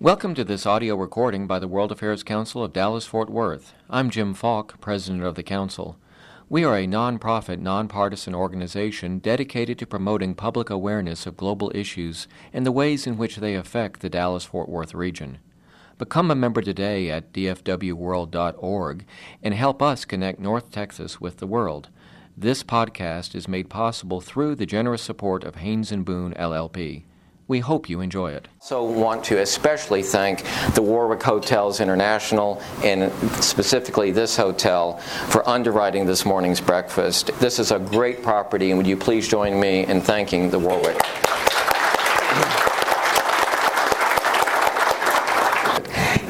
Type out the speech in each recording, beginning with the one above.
Welcome to this audio recording by the World Affairs Council of Dallas Fort Worth. I'm Jim Falk, President of the Council. We are a nonprofit, nonpartisan organization dedicated to promoting public awareness of global issues and the ways in which they affect the Dallas Fort Worth region. Become a member today at dfwworld.org and help us connect North Texas with the world. This podcast is made possible through the generous support of Haynes and Boone LLP. We hope you enjoy it. So, want to especially thank the Warwick Hotels International and specifically this hotel for underwriting this morning's breakfast. This is a great property, and would you please join me in thanking the Warwick?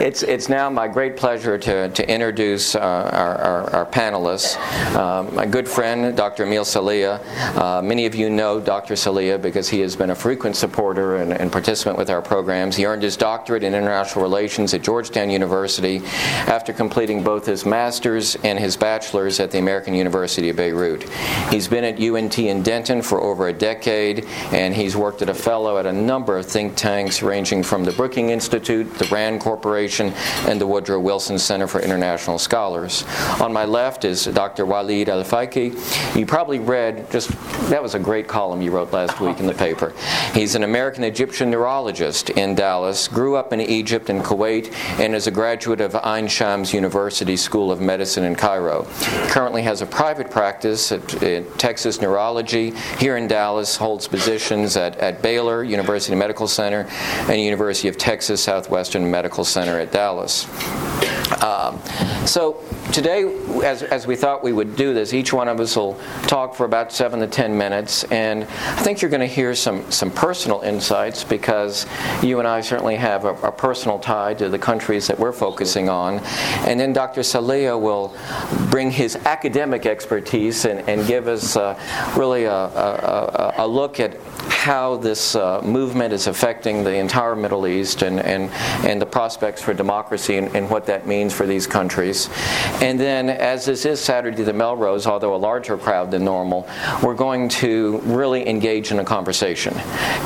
It's, it's now my great pleasure to, to introduce uh, our, our, our, panelists. Uh, my good friend, Dr. Emil Sahliyeh. Uh, many of you know Dr. Sahliyeh because he has been a frequent supporter and, and, participant with our programs. He earned his doctorate in international relations at Georgetown University after completing both his master's and his bachelor's at the American University of Beirut. He's been at UNT in Denton for over a decade, and he's worked as a fellow at a number of think tanks ranging from the Brookings Institute, the RAND Corporation, and the Woodrow Wilson Center for International Scholars. On my left is Dr. Walid Al Faqih. You probably read just that was a great column you wrote last week in the paper. He's an American Egyptian neurologist in Dallas, grew up in Egypt and Kuwait, and is a graduate of Ain Shams University School of Medicine in Cairo. Currently has a private practice at, at Texas Neurology here in Dallas, holds positions at, at Baylor University Medical Center and University of Texas Southwestern Medical Center at Dallas. Um, so today, as, as we thought we would do this, each one of us will talk for about seven to ten minutes, and I think you're going to hear some, some personal insights because you and I certainly have a, a personal tie to the countries that we're focusing on. And then Dr. Sahliyeh will bring his academic expertise and, and give us uh, really a, a, a, look at how this uh, movement is affecting the entire Middle East and, and, and the prospects for democracy and, and what that means for these countries. And then, as this is Saturday the Melrose, although a larger crowd than normal, we're going to really engage in a conversation.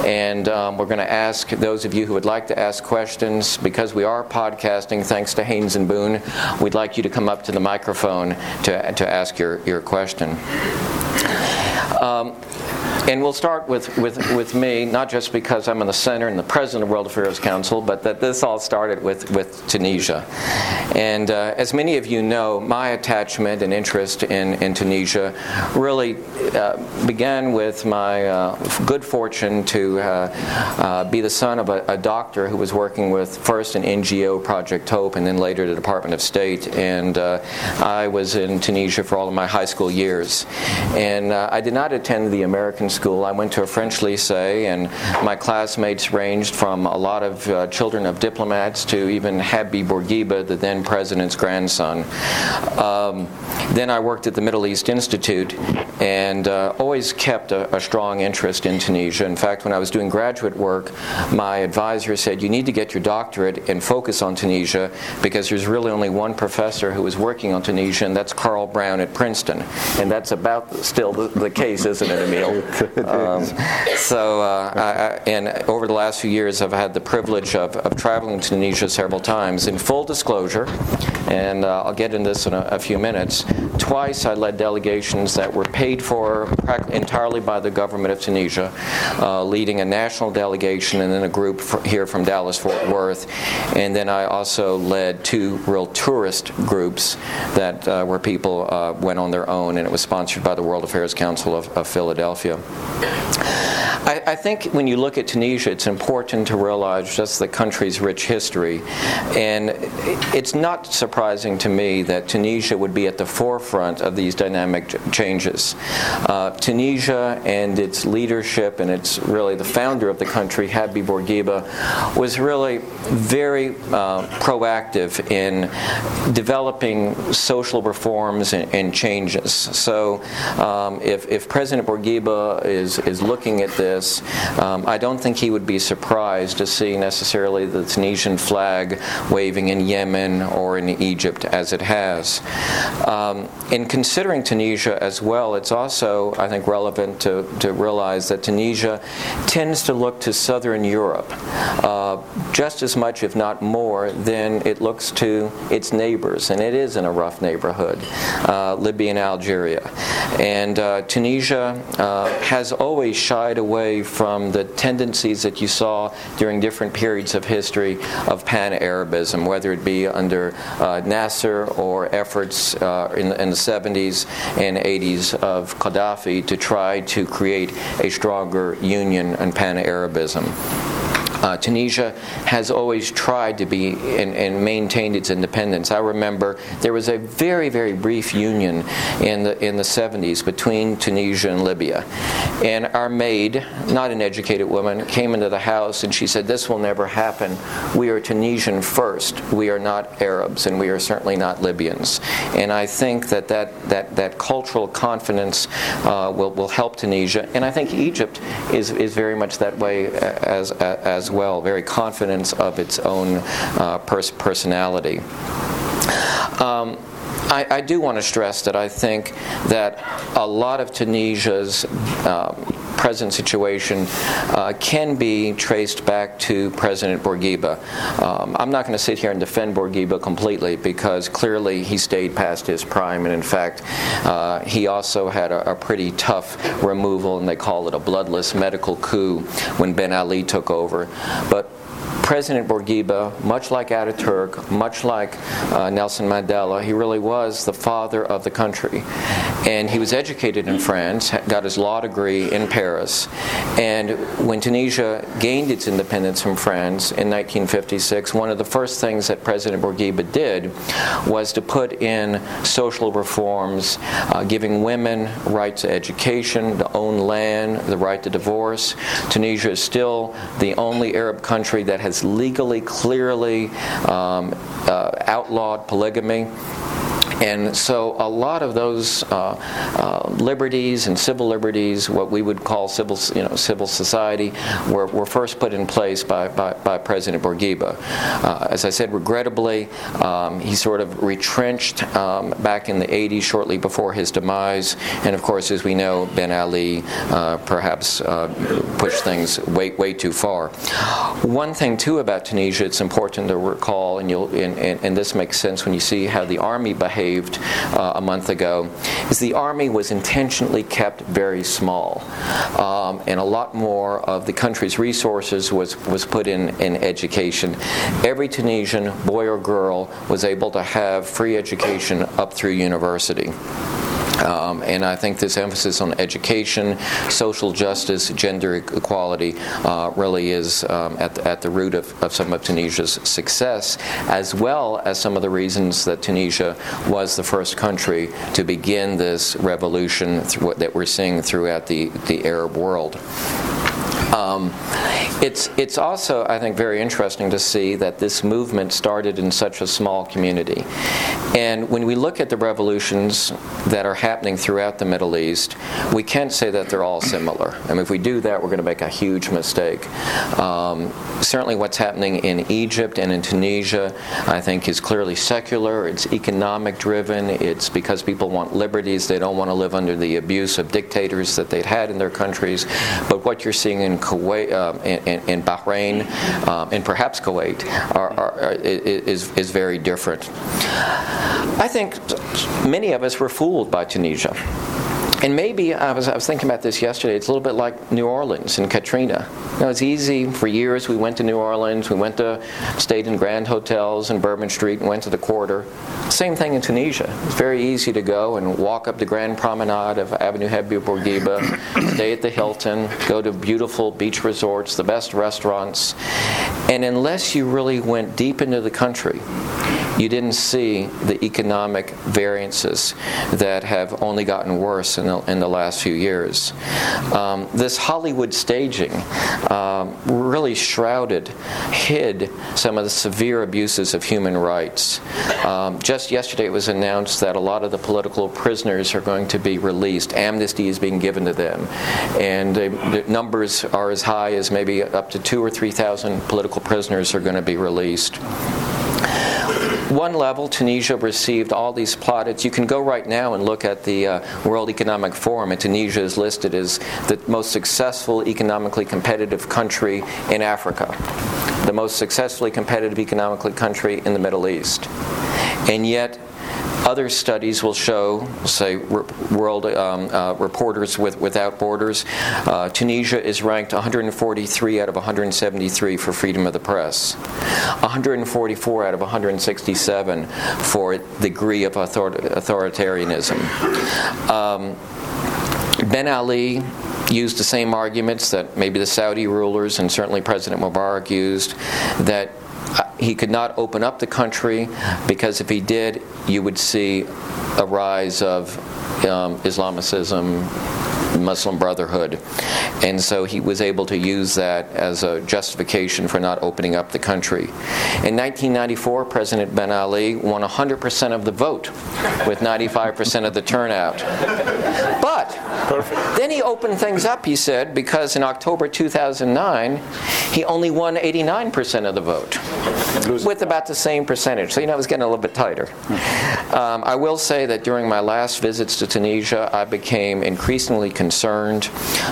And um, we're going to ask those of you who would like to ask questions, because we are podcasting, thanks to Haynes and Boone, we'd like you to come up to the microphone to, to ask your, your question. Um, and we'll start with, with, with me, not just because I'm in the center and the president of World Affairs Council, but that this all started with, with Tunisia. And uh, as many of you know, my attachment and interest in, in Tunisia really uh, began with my uh, good fortune to uh, uh, be the son of a, a, doctor who was working with first an NGO, Project Hope, and then later the Department of State. And uh, I was in Tunisia for all of my high school years. And I did not attend the American school. I went to a French lycée, and my classmates ranged from a lot of uh, children of diplomats to even Habib Bourguiba, the then president's grandson. Um, then I worked at the Middle East Institute and uh, always kept a, a, strong interest in Tunisia. In fact, when I was doing graduate work, my advisor said, You need to get your doctorate and focus on Tunisia because there's really only one professor who is working on Tunisia, and that's Carl Brown at Princeton. And that's about still the, the case, isn't it, Emil? Um, so, uh, I, I, and over the last few years, I've had the privilege of, of traveling to Tunisia several times. In full disclosure, and uh, I'll get into this in a, a, few minutes, twice I led delegations that were paid for entirely by the government of Tunisia, uh, leading a national delegation and then a group here from Dallas Fort Worth. And then I also led two real tourist groups that uh, where people uh, went on their own, and it was sponsored by the World Affairs Council of, of Philadelphia. I, I, think when you look at Tunisia, it's important to realize just the country's rich history. And it's not surprising to me that Tunisia would be at the forefront of these dynamic changes. Uh, Tunisia and its leadership, and it's really the founder of the country, Habib Bourguiba, was really very uh, proactive in developing social reforms and, and changes. So um, if, if President Bourguiba is, is looking at this, um, I don't think he would be surprised to see necessarily the Tunisian flag waving in Yemen or in Egypt as it has. Um, in considering Tunisia as well, it's also, I think, relevant to, to realize that Tunisia tends to look to southern Europe uh, just as much, if not more, than it looks to its neighbors, and it is in a rough neighborhood, uh, Libya and Algeria. And uh, Tunisia uh, has always shied away from the tendencies that you saw during different periods of history of pan Arabism, whether it be under uh, Nasser or efforts uh, in, in the 70s and 80s of Gaddafi to try to create a stronger union and pan Arabism. Uh, Tunisia has always tried to be and, and, maintained its independence. I remember there was a very, very brief union in the in the 70s between Tunisia and Libya, and our maid, not an educated woman, came into the house and she said, "This will never happen. We are Tunisian first. We are not Arabs, and we are certainly not Libyans." And I think that that that, that cultural confidence uh, will will help Tunisia, and I think Egypt is is very much that way as as well, very confident of its own uh, pers- personality. Um, I, I, do want to stress that I think that a lot of Tunisia's uh, present situation uh, can be traced back to President Bourguiba. Um, I'm not going to sit here and defend Bourguiba completely because clearly he stayed past his prime, and in fact, uh, he also had a, a, pretty tough removal, and they call it a bloodless medical coup when Ben Ali took over. But President Bourguiba, much like Ataturk, much like uh, Nelson Mandela, he really was the father of the country. And he was educated in France, got his law degree in Paris. And when Tunisia gained its independence from France in 1956, one of the first things that President Bourguiba did was to put in social reforms, uh, giving women right to education, to own land, the right to divorce. Tunisia is still the only Arab country that has legally, clearly um, uh, outlawed polygamy. And so a lot of those uh, uh, liberties and civil liberties, what we would call civil, you know, civil society, were, were first put in place by, by, by President Bourguiba. Uh, as I said, regrettably, um, he sort of retrenched um, back in the 80s, shortly before his demise. And of course, as we know, Ben Ali uh, perhaps uh, pushed things way, way too far. One thing, too, about Tunisia, it's important to recall, and, you'll, and, and, and this makes sense when you see how the army behaved uh, a month ago, is the Army was intentionally kept very small. Um, and a lot more of the country's resources was, was put in, in education. Every Tunisian, boy or girl, was able to have free education up through university. Um, and I think this emphasis on education, social justice, gender equality uh, really is um, at, the, at the root of, of some of Tunisia's success, as well as some of the reasons that Tunisia was the first country to begin this revolution that we're seeing throughout the, the Arab world. Um, it's, it's also, I think, very interesting to see that this movement started in such a small community. And when we look at the revolutions that are happening throughout the Middle East, we can't say that they're all similar. I mean, if we do that, we're going to make a huge mistake. Um, certainly, what's happening in Egypt and in Tunisia, I think, is clearly secular. It's economic driven. It's because people want liberties. They don't want to live under the abuse of dictators that they'd had in their countries. But what you're seeing in Kuwait, um, in, in, Bahrain, um, and perhaps Kuwait, are, are, are, is, is very different. I think many of us were fooled by Tunisia. And maybe I was, I was thinking about this yesterday. It's a little bit like New Orleans and Katrina. You know, it's easy. For years, we went to New Orleans. We went to stayed in grand hotels in Bourbon Street and went to the quarter. Same thing in Tunisia. It's very easy to go and walk up the Grand Promenade of Avenue Habib Bourguiba, stay at the Hilton, go to beautiful beach resorts, the best restaurants, And unless you really went deep into the country, you didn't see the economic variances that have only gotten worse in the, in the last few years. Um, this Hollywood staging um, really shrouded, hid some of the severe abuses of human rights. Um, just yesterday, it was announced that a lot of the political prisoners are going to be released. Amnesty is being given to them, and uh, the numbers are as high as maybe up to two or three thousand political prisoners are going to be released one level, Tunisia received all these plaudits. You can go right now and look at the uh, World Economic Forum, and Tunisia is listed as the most successful economically competitive country in Africa, the most successfully competitive economically country in the Middle East. And yet, other studies will show, say, World um, uh, Reporters with, Without Borders, uh, Tunisia is ranked 143 out of 173 for freedom of the press, 144 out of 167 for degree of author- authoritarianism. Um, ben Ali used the same arguments that maybe the Saudi rulers and certainly President Mubarak used that he could not open up the country because if he did, you would see a rise of um, Islamicism, Muslim Brotherhood. And so he was able to use that as a justification for not opening up the country. In 1994, President Ben Ali won 100% of the vote with 95% of the turnout. But Perfect. then he opened things up, he said, because in October 2009, he only won 89% of the vote with about the same percentage. So, you know, it was getting a little bit tighter. Um, I will say that during my last visits to Tunisia, I became increasingly concerned.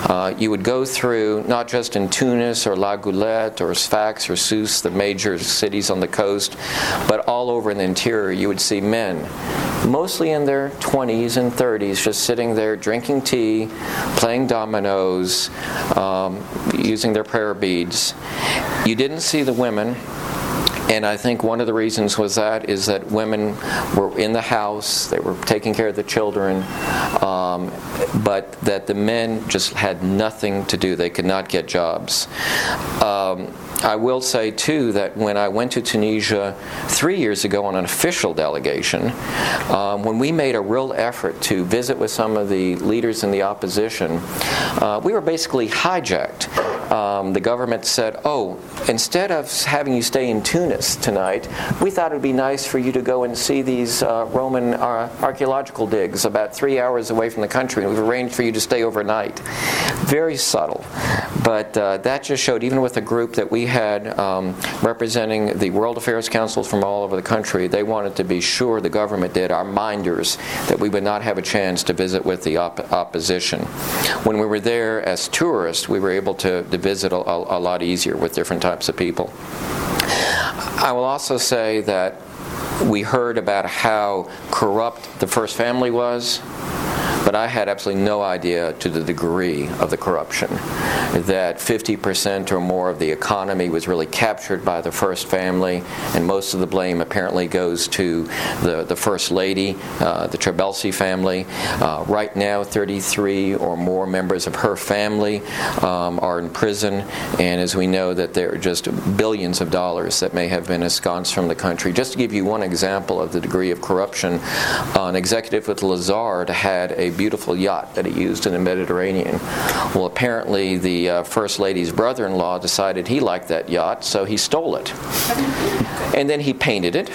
Uh, you would go through, not just in Tunis or La Goulette or Sfax or Sousse, the major cities on the coast, but all over in the interior, you would see men, mostly in their 20s and 30s, just sitting there drinking tea, playing dominoes, um, using their prayer beads. You didn't see the women and I think one of the reasons was that is that women were in the house, they were taking care of the children, um, but that the men just had nothing to do. They could not get jobs. Um, I will say, too, that when I went to Tunisia three years ago on an official delegation, um, when we made a real effort to visit with some of the leaders in the opposition, uh, we were basically hijacked. Um, the government said, oh, instead of having you stay in Tunis tonight, we thought it would be nice for you to go and see these uh, Roman uh, archaeological digs about three hours away from the country, we've arranged for you to stay overnight. Very subtle. But uh, that just showed, even with a group that we had um, representing the World Affairs Councils from all over the country, they wanted to be sure the government did, our minders, that we would not have a chance to visit with the op- opposition. When we were there as tourists, we were able to, to visit a, a lot easier with different types of people. I will also say that we heard about how corrupt the first family was but I had absolutely no idea to the degree of the corruption. That 50% or more of the economy was really captured by the first family, and most of the blame apparently goes to the, the First Lady, uh, the Trabelsi family. Uh, right now, 33 or more members of her family um, are in prison, and as we know, that there are just billions of dollars that may have been ensconced from the country. Just to give you one example of the degree of corruption, uh, an executive with Lazard had a beautiful yacht that he used in the Mediterranean. Well, apparently, the uh, First Lady's brother in law decided he liked that yacht, so he stole it. And then he painted it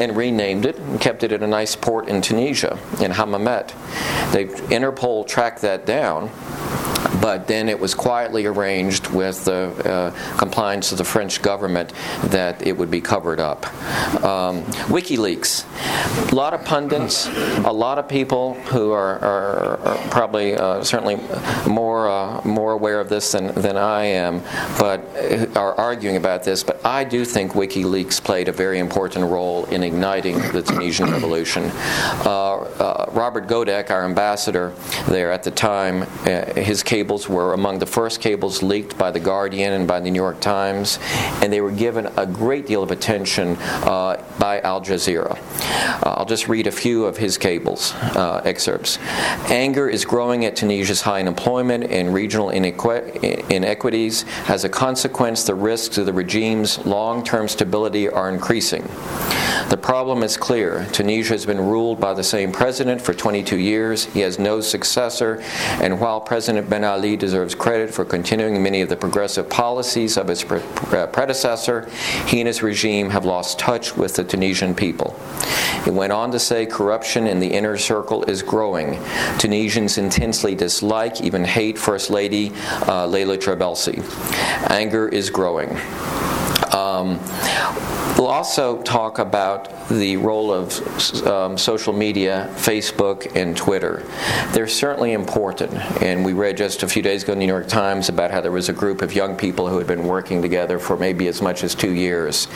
and renamed it and kept it in a nice port in Tunisia, in Hammamet. They, Interpol tracked that down but then it was quietly arranged with the uh, compliance of the French government that it would be covered up. Um, WikiLeaks. A lot of pundits, a lot of people who are, are, are probably uh, certainly more uh, more aware of this than, than I am, but are arguing about this. But I do think WikiLeaks played a very important role in igniting the Tunisian revolution. Uh, uh, Robert Godec, our ambassador there at the time, uh, his cable cables were among the first cables leaked by The Guardian and by the New York Times, and they were given a great deal of attention uh, by Al Jazeera. Uh, I'll just read a few of his cables uh, excerpts. Anger is growing at Tunisia's high unemployment and regional inequ- inequities. As a consequence, the risks of the regime's long term stability are increasing. The problem is clear. Tunisia has been ruled by the same president for 22 years. He has no successor, and while President Ben Ali deserves credit for continuing many of the progressive policies of his pre- predecessor, he and his regime have lost touch with the Tunisian people. He went on to say corruption in the inner circle is growing. Tunisians intensely dislike, even hate First Lady uh, Leila Trabelsi. Anger is growing. Um, we'll also talk about the role of um, social media, Facebook, and Twitter. They're certainly important, and we read just a few days ago in the New York Times about how there was a group of young people who had been working together for maybe as much as two years.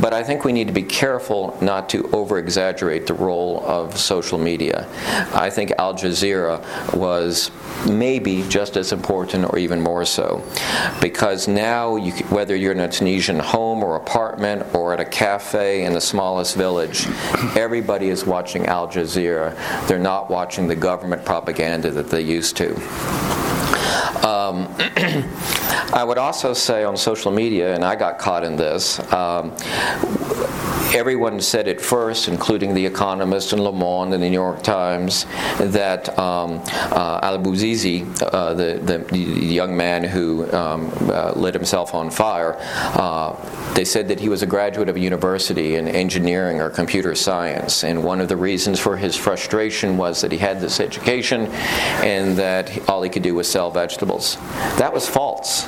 But I think we need to be careful not to over exaggerate the role of social media. I think Al Jazeera was maybe just as important or even more so because now you, whether you're in a Tunisian home or apartment or at a cafe in the smallest village everybody is watching Al Jazeera. They're not watching the government propaganda that they used to um, I would also say on social media, and I got caught in this, um, everyone said it first, including The Economist and Le Monde and the New York Times, that um, uh, Al Bouazizi, uh, the, the, the, young man who um, uh, lit himself on fire, uh, they said that he was a graduate of a university in engineering or computer science. And one of the reasons for his frustration was that he had this education and that all he could do was sell vegetables. That was false.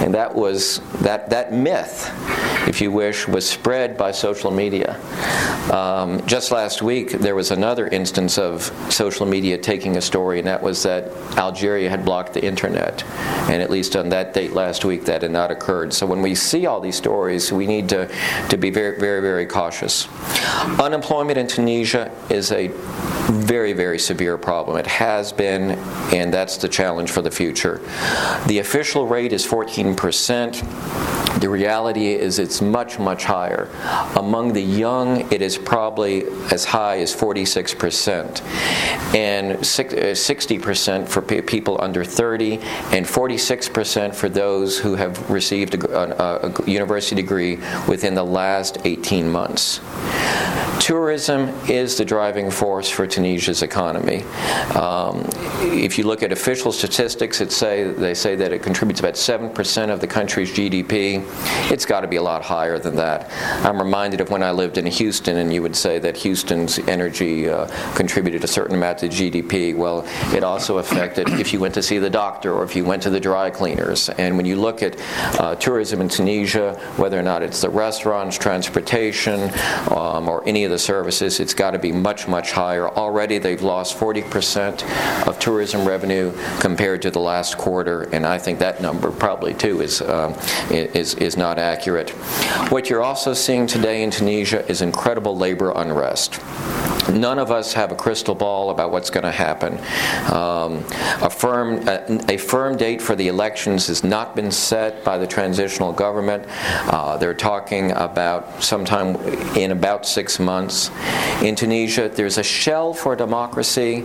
And that was that, that myth, if you wish, was spread by social media. Um, just last week, there was another instance of social media taking a story, and that was that Algeria had blocked the internet. And at least on that date last week, that had not occurred. So when we see all these stories, we need to, to be very, very, very cautious. Unemployment in Tunisia is a very, very severe problem. It has been, and that's the challenge for the future. The official rate is 14%. The reality is it's much, much higher. Among the young, it is probably as high as 46%, and 60% uh, for people under 30, and 46% for those who have received a, a, a university degree within the last 18 months. Tourism is the driving force for Tunisia's economy. Um, if you look at official statistics, it say, they say that it contributes about 7% of the country's GDP. It's got to be a lot higher than that. I'm reminded of when I lived in Houston, and you would say that Houston's energy uh, contributed a certain amount to GDP. Well, it also affected if you went to see the doctor or if you went to the dry cleaners. And when you look at uh, tourism in Tunisia, whether or not it's the restaurants, transportation, um, or any of the services, it's got to be much, much higher. Already they've lost 40% of tourism revenue compared to the last quarter, and I think that number probably too is, uh, is, is not accurate. What you're also seeing today in Tunisia is incredible labor unrest. None of us have a crystal ball about what's going to happen. Um, a, firm, a, a, firm date for the elections has not been set by the transitional government. Uh, they're talking about sometime in about six months. In Tunisia, there's a shell for democracy,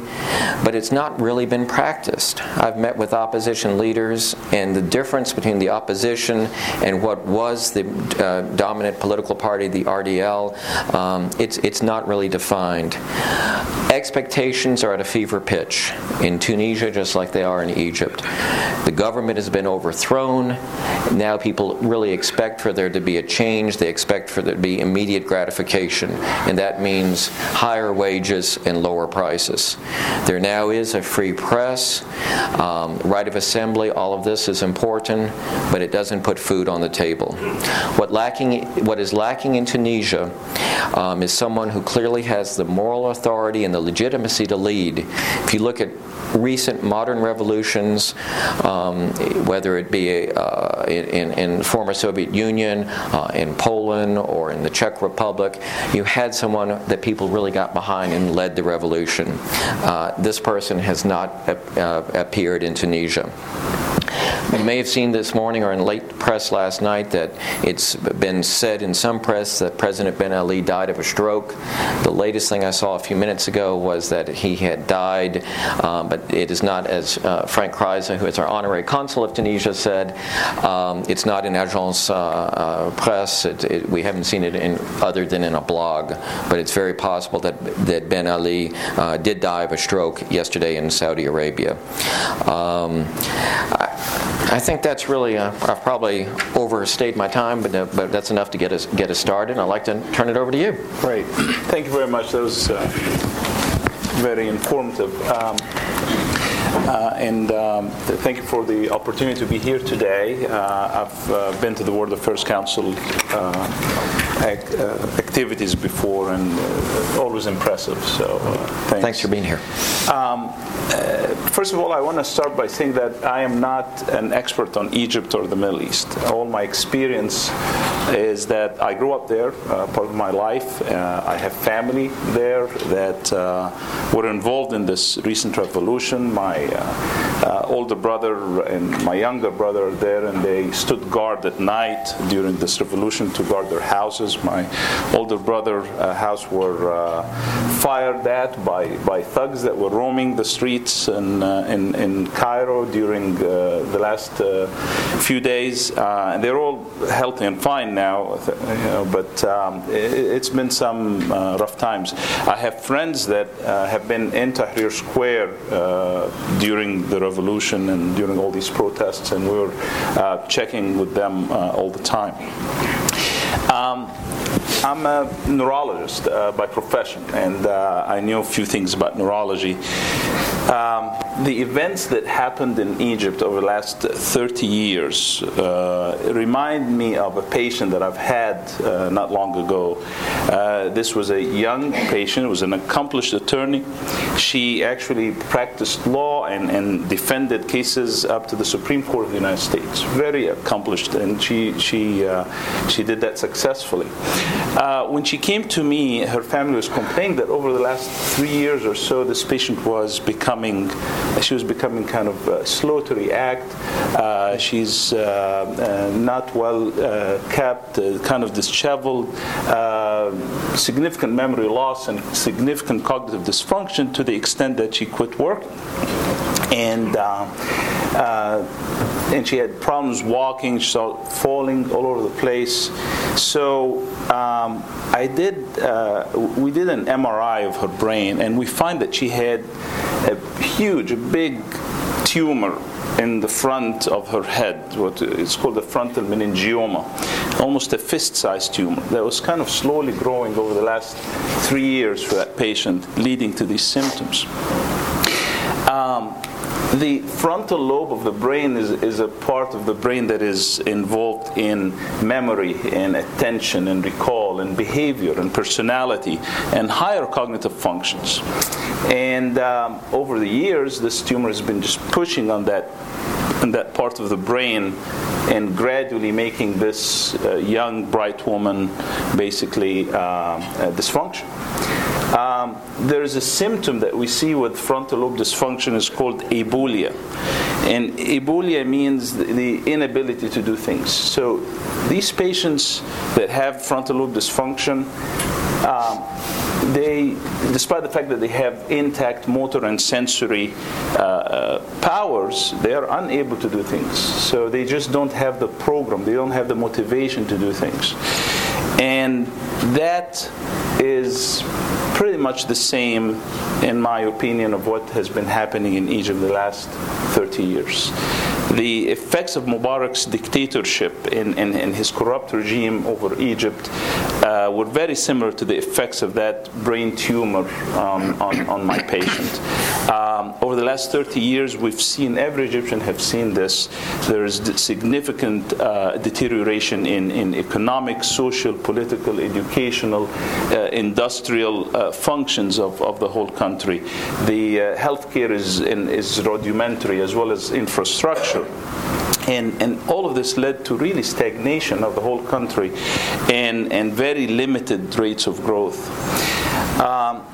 but it's not really been practiced. I've met with opposition leaders, and the difference between the opposition and what was the uh, dominant political party, the RDL, um, it's, it's not really defined. Expectations are at a fever pitch in Tunisia, just like they are in Egypt. The government has been overthrown. Now people really expect for there to be a change. They expect for there to be immediate gratification, and that means higher wages and lower prices. There now is a free press, um, right of assembly. All of this is important, but it doesn't put food on the table. What lacking, what is lacking in Tunisia, um, is someone who clearly has the moral authority and the legitimacy to lead. If you look at recent modern revolutions, um, whether it be uh, in, in former Soviet Union, uh, in Poland, or in the Czech Republic, you had someone that people really got behind and led the revolution. Uh, this person has not uh, appeared in Tunisia. You may have seen this morning or in late press last night that it's been said in some press that President Ben Ali died of a stroke. The latest thing I saw a few minutes ago was that he had died, um, but it is not, as uh, Frank Kreise, who is our honorary consul of Tunisia, said, um, it's not in Agence uh, uh, Presse. It, it, we haven't seen it in, other than in a blog, but it's very possible that, that Ben Ali uh, did die of a stroke yesterday in Saudi Arabia. Um, I, I think that's really, uh, I've probably overstayed my time, but, uh, but that's enough to get us, get us started. I'd like to turn it over to you. Great. Thank you very much. That was uh, very informative. Um, uh, and um, thank you for the opportunity to be here today. Uh, I've uh, been to the World Affairs Council uh, ac- uh, activities before and uh, always impressive. So thanks. Thanks for being here. Um, first of all, I want to start by saying that I am not an expert on Egypt or the Middle East. All my experience is that I grew up there, part of my life. I have family there that were involved in this recent revolution. My uh, older brother and my younger brother are there, and they stood guard at night during this revolution to guard their houses. My older brother's uh, house were uh, fired at by, by thugs that were roaming the streets in, uh, in, in, Cairo during uh, the last few days. and they're all healthy and fine now, you know, but um, it, has been some rough times. I have friends that have been in Tahrir Square during the revolution and during all these protests, and we were uh, checking with them uh, all the time. Um, I'm a neurologist uh, by profession, and uh, I know a few things about neurology. Um, the events that happened in Egypt over the last 30 years uh, remind me of a patient that I've had uh, not long ago. Uh, this was a young patient, was an accomplished attorney. She actually practiced law and, and defended cases up to the Supreme Court of the United States. Very accomplished, and she, she, uh, she did that successfully. Uh, when she came to me, her family was complaining that over the last three years or so, this patient was becoming, she was becoming kind of uh, slow to react. Uh, she's uh, uh, not well kept, kind of disheveled, significant memory loss, and significant cognitive dysfunction to the extent that she quit work. And and she had problems walking, she started falling all over the place. So um, I did, uh, we did an MRI of her brain, and we find that she had a huge, a big tumor in the front of her head. What it's called the frontal meningioma, almost a fist-sized tumor that was kind of slowly growing over the last three years for that patient, leading to these symptoms. Um, the frontal lobe of the brain is, is a part of the brain that is involved in memory and attention and recall and behavior and personality and higher cognitive functions. And um, over the years, this tumor has been just pushing on that, on that part of the brain and gradually making this uh, young, bright woman basically uh, uh, dysfunction. Um, there is a symptom that we see with frontal lobe dysfunction is called abulia. And abulia means the inability to do things. So these patients that have frontal lobe dysfunction, um, they, despite the fact that they have intact motor and sensory uh, uh, powers, they are unable to do things. So they just don't have the program, they don't have the motivation to do things. And that is pretty much the same, in my opinion, of what has been happening in Egypt the last 30 years. The effects of Mubarak's dictatorship and, his corrupt regime over Egypt uh, were very similar to the effects of that brain tumor um, on, on my patient. Um, over the last 30 years, we've seen, every Egyptian have seen this, there is significant uh, deterioration in, in economic, social, political, educational, uh, industrial uh, functions of, of the whole country. The uh, healthcare is, in, is rudimentary as well as infrastructure. And, and all of this led to really stagnation of the whole country and, and very limited rates of growth. Um,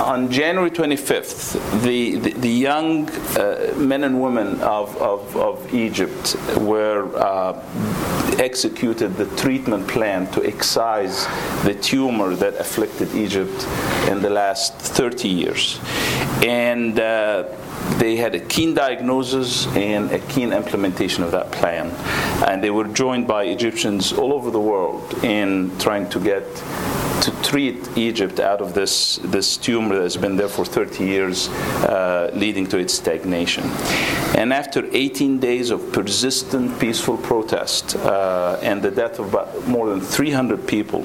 on January 25th, the, the, the young uh, men and women of, of, of Egypt were uh, executed the treatment plan to excise the tumor that afflicted Egypt in the last 30 years. And uh, they had a keen diagnosis and a keen implementation of that plan. And they were joined by Egyptians all over the world in trying to get to treat Egypt out of this, this tumor that has been there for 30 years, uh, leading to its stagnation. And after 18 days of persistent peaceful protest uh, and the death of more than 300 people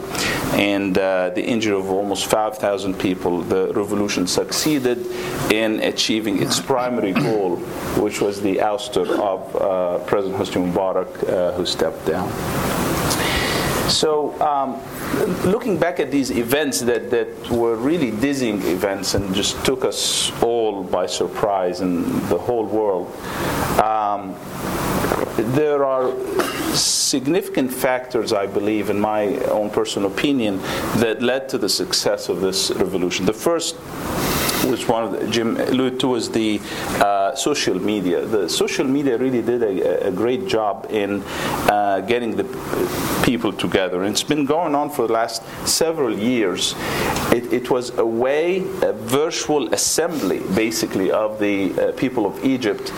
and uh, the injury of almost 5,000 people, the revolution succeeded in achieving its primary goal, which was the ouster of uh, President Hosni Mubarak, uh, who stepped down. So, um, looking back at these events that, that were really dizzying events and just took us all by surprise and the whole world, um, there are significant factors, I believe, in my own personal opinion, that led to the success of this revolution. The first which one of the, Jim alluded to was the uh, social media. The social media really did a, a great job in uh, getting the people together. And it's been going on for the last several years. It, it was a way, a virtual assembly, basically, of the uh, people of Egypt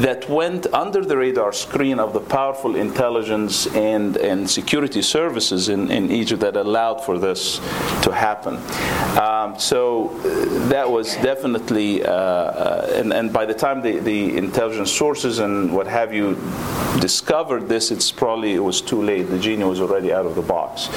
that went under the radar screen of the powerful intelligence and, and security services in, in Egypt that allowed for this to happen. Um, so uh, that was definitely, uh, uh, and, and by the time the, the intelligence sources and what have you discovered this, it's probably it was too late. The genie was already out of the box.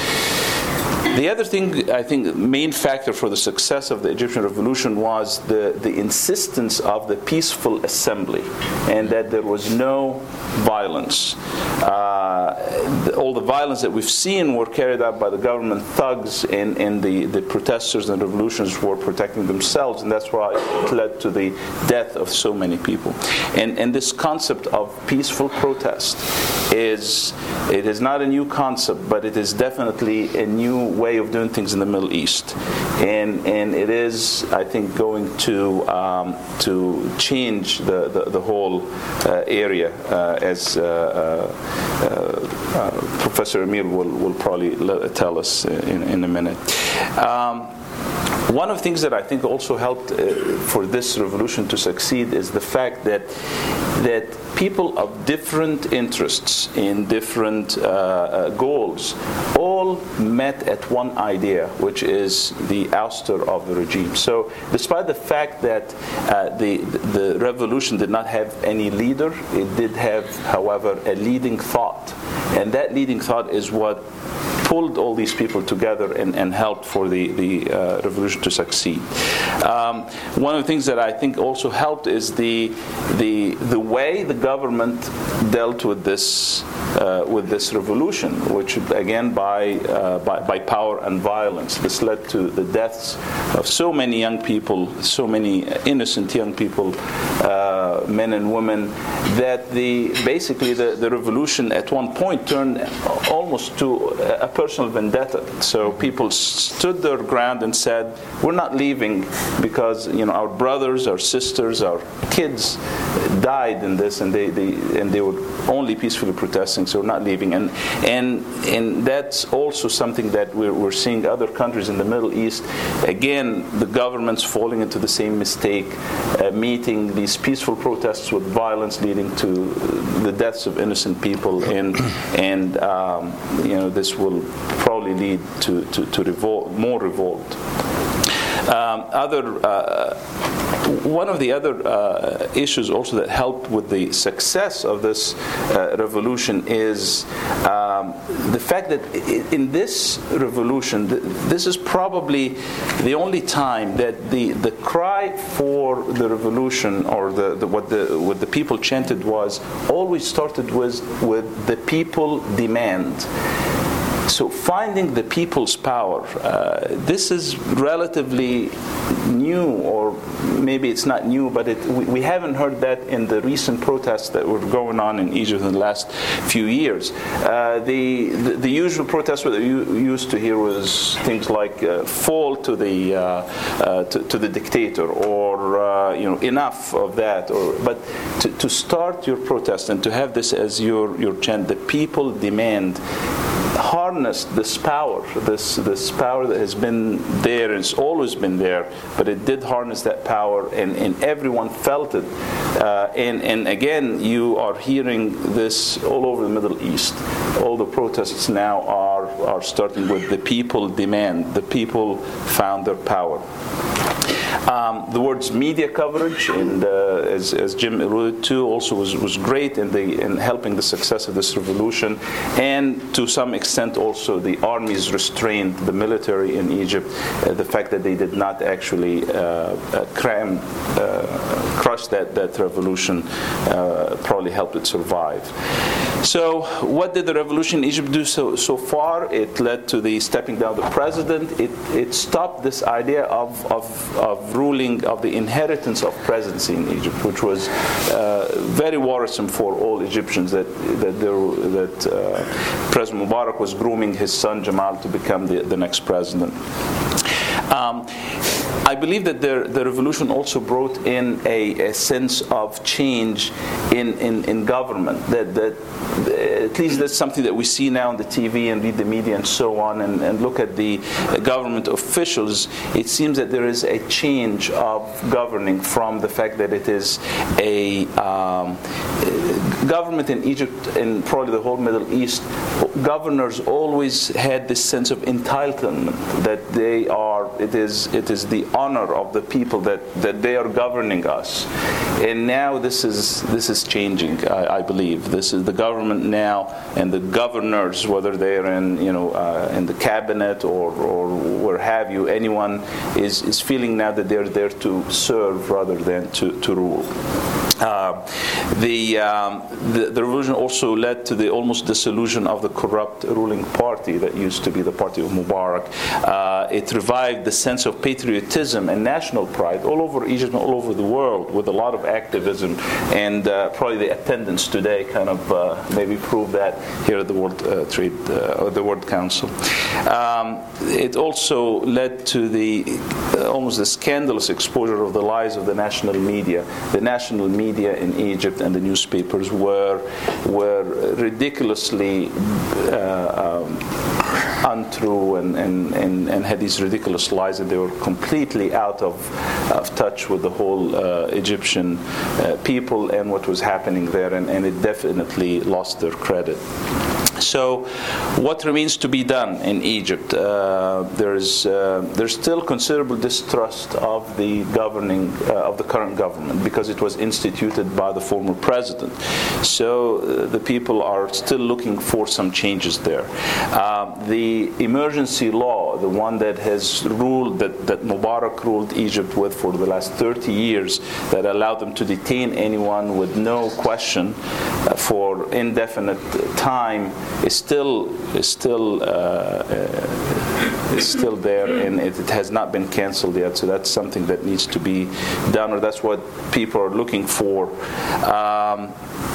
The other thing, I think, main factor for the success of the Egyptian revolution was the, the insistence of the peaceful assembly and that there was no violence. Uh, the, all the violence that we've seen were carried out by the government thugs and, and the, the protesters and revolutionaries were protecting themselves, and that's why it led to the death of so many people. And, and this concept of peaceful protest is, it is not a new concept, but it is definitely a new way of doing things in the Middle East, and and it is, I think, going to um, to change the the, the whole uh, area, uh, as uh, uh, uh, Professor Emil will, will probably tell us in, in a minute. Um, one of the things that I think also helped uh, for this revolution to succeed is the fact that that people of different interests in different uh, uh, goals all met at one idea, which is the ouster of the regime. So, despite the fact that uh, the the revolution did not have any leader, it did have, however, a leading thought, and that leading thought is what pulled all these people together and, and helped for the, the uh, revolution to succeed. Um, one of the things that I think also helped is the, the, the way the government dealt with this, uh, with this revolution, which again by, uh, by, by power and violence. This led to the deaths of so many young people, so many innocent young people, uh, men and women, that the, basically the, the revolution at one point turned almost to a personal vendetta. So people stood their ground and said, "We're not leaving because you know our brothers, our sisters, our kids died in this, and they, they and they were only peacefully protesting, so we're not leaving." And and and that's also something that we're, we're seeing other countries in the Middle East. Again, the governments falling into the same mistake, uh, meeting these peaceful protests with violence, leading to the deaths of innocent people, and and um, you know this will probably lead to, to, to revolt, more revolt. Um, other uh, one of the other uh, issues also that helped with the success of this uh, revolution is um, the fact that in this revolution, this is probably the only time that the, the cry for the revolution or the, the, what, the, what the people chanted was always started with, with the people demand. So finding the people's power, uh, this is relatively new, or maybe it's not new, but it, we, we, haven't heard that in the recent protests that were going on in Egypt in the last few years. Uh, the, the, the usual protests that you used to hear was things like uh, "fall to the uh, uh, to, to, the dictator" or uh, you know enough of that. Or but to, to start your protest and to have this as your your chant, the people demand harness this power, this, this power that has been there and it's always been there, but it did harness that power and, and everyone felt it. Uh, and, and again, you are hearing this all over the Middle East. All the protests now are, are starting with the people demand, the people found their power. Um, the words media coverage, and uh, as, as, Jim alluded to, also was, was great in, the, in helping the success of this revolution, and to some extent also the armies restrained the military in Egypt. Uh, the fact that they did not actually uh, uh cram, uh, crush that, that revolution uh, probably helped it survive. So, what did the revolution in Egypt do so, so far? It led to the stepping down of the president. It, it stopped this idea of, of, of ruling, of the inheritance of presidency in Egypt, which was uh, very worrisome for all Egyptians that, that, there, that uh, President Mubarak was grooming his son Jamal to become the, the next president. Um, I believe that the, the revolution also brought in a, a sense of change in, in, in government. That, that at least that's something that we see now on the TV and read the media and so on, and, and look at the government officials. It seems that there is a change of governing from the fact that it is a um, government in Egypt and probably the whole Middle East. Governors always had this sense of entitlement that they are. It is it is the honor of the people that, that they are governing us. And now this is this is changing, I, I believe. This is the government now and the governors, whether they're in you know uh, in the cabinet or, or where have you, anyone is, is feeling now that they're there to serve rather than to, to rule. Uh, the, um, the, the revolution also led to the almost dissolution of the corrupt ruling party that used to be the party of Mubarak. Uh, it revived the sense of patriotism and national pride all over Egypt and all over the world with a lot of activism and uh, probably the attendance today kind of uh, maybe proved that here at the World uh, Trade the World Council. Um, it also led to the almost the scandalous exposure of the lies of the national media. The national media media in Egypt and the newspapers were were ridiculously uh, um, untrue and, and, and, and, had these ridiculous lies and they were completely out of, of touch with the whole uh, Egyptian uh, people and what was happening there and, and it definitely lost their credit. So, what remains to be done in Egypt? Uh, there's uh, there's still considerable distrust of the governing uh, of the current government because it was instituted by the former president. So uh, the people are still looking for some changes there. Uh, the emergency law, the one that has ruled that that Mubarak ruled Egypt with for the last 30 years, that allowed them to detain anyone with no question uh, for indefinite time is still is still uh, uh, is still there, and it, it, has not been canceled yet. So that's something that needs to be done, or that's what people are looking for. Um,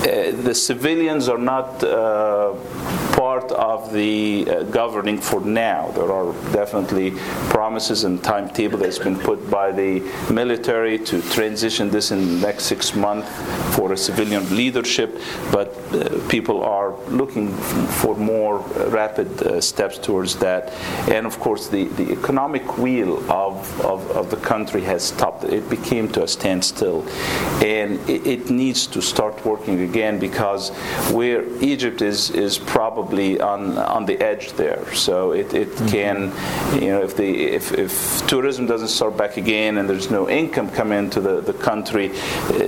uh, the civilians are not uh, part of the uh, governing for now. There are definitely promises and timetable that's been put by the military to transition this in the next six months for a civilian leadership, but uh, people are looking for more rapid uh, steps towards that. And of course, the, the economic wheel of, of, of the country has stopped. It became to a standstill. And it, it needs to start working again because where Egypt is, is probably probably on on the edge there. So it, it mm-hmm. can, you know, if the if, if tourism doesn't start back again and there's no income coming into the the country, uh,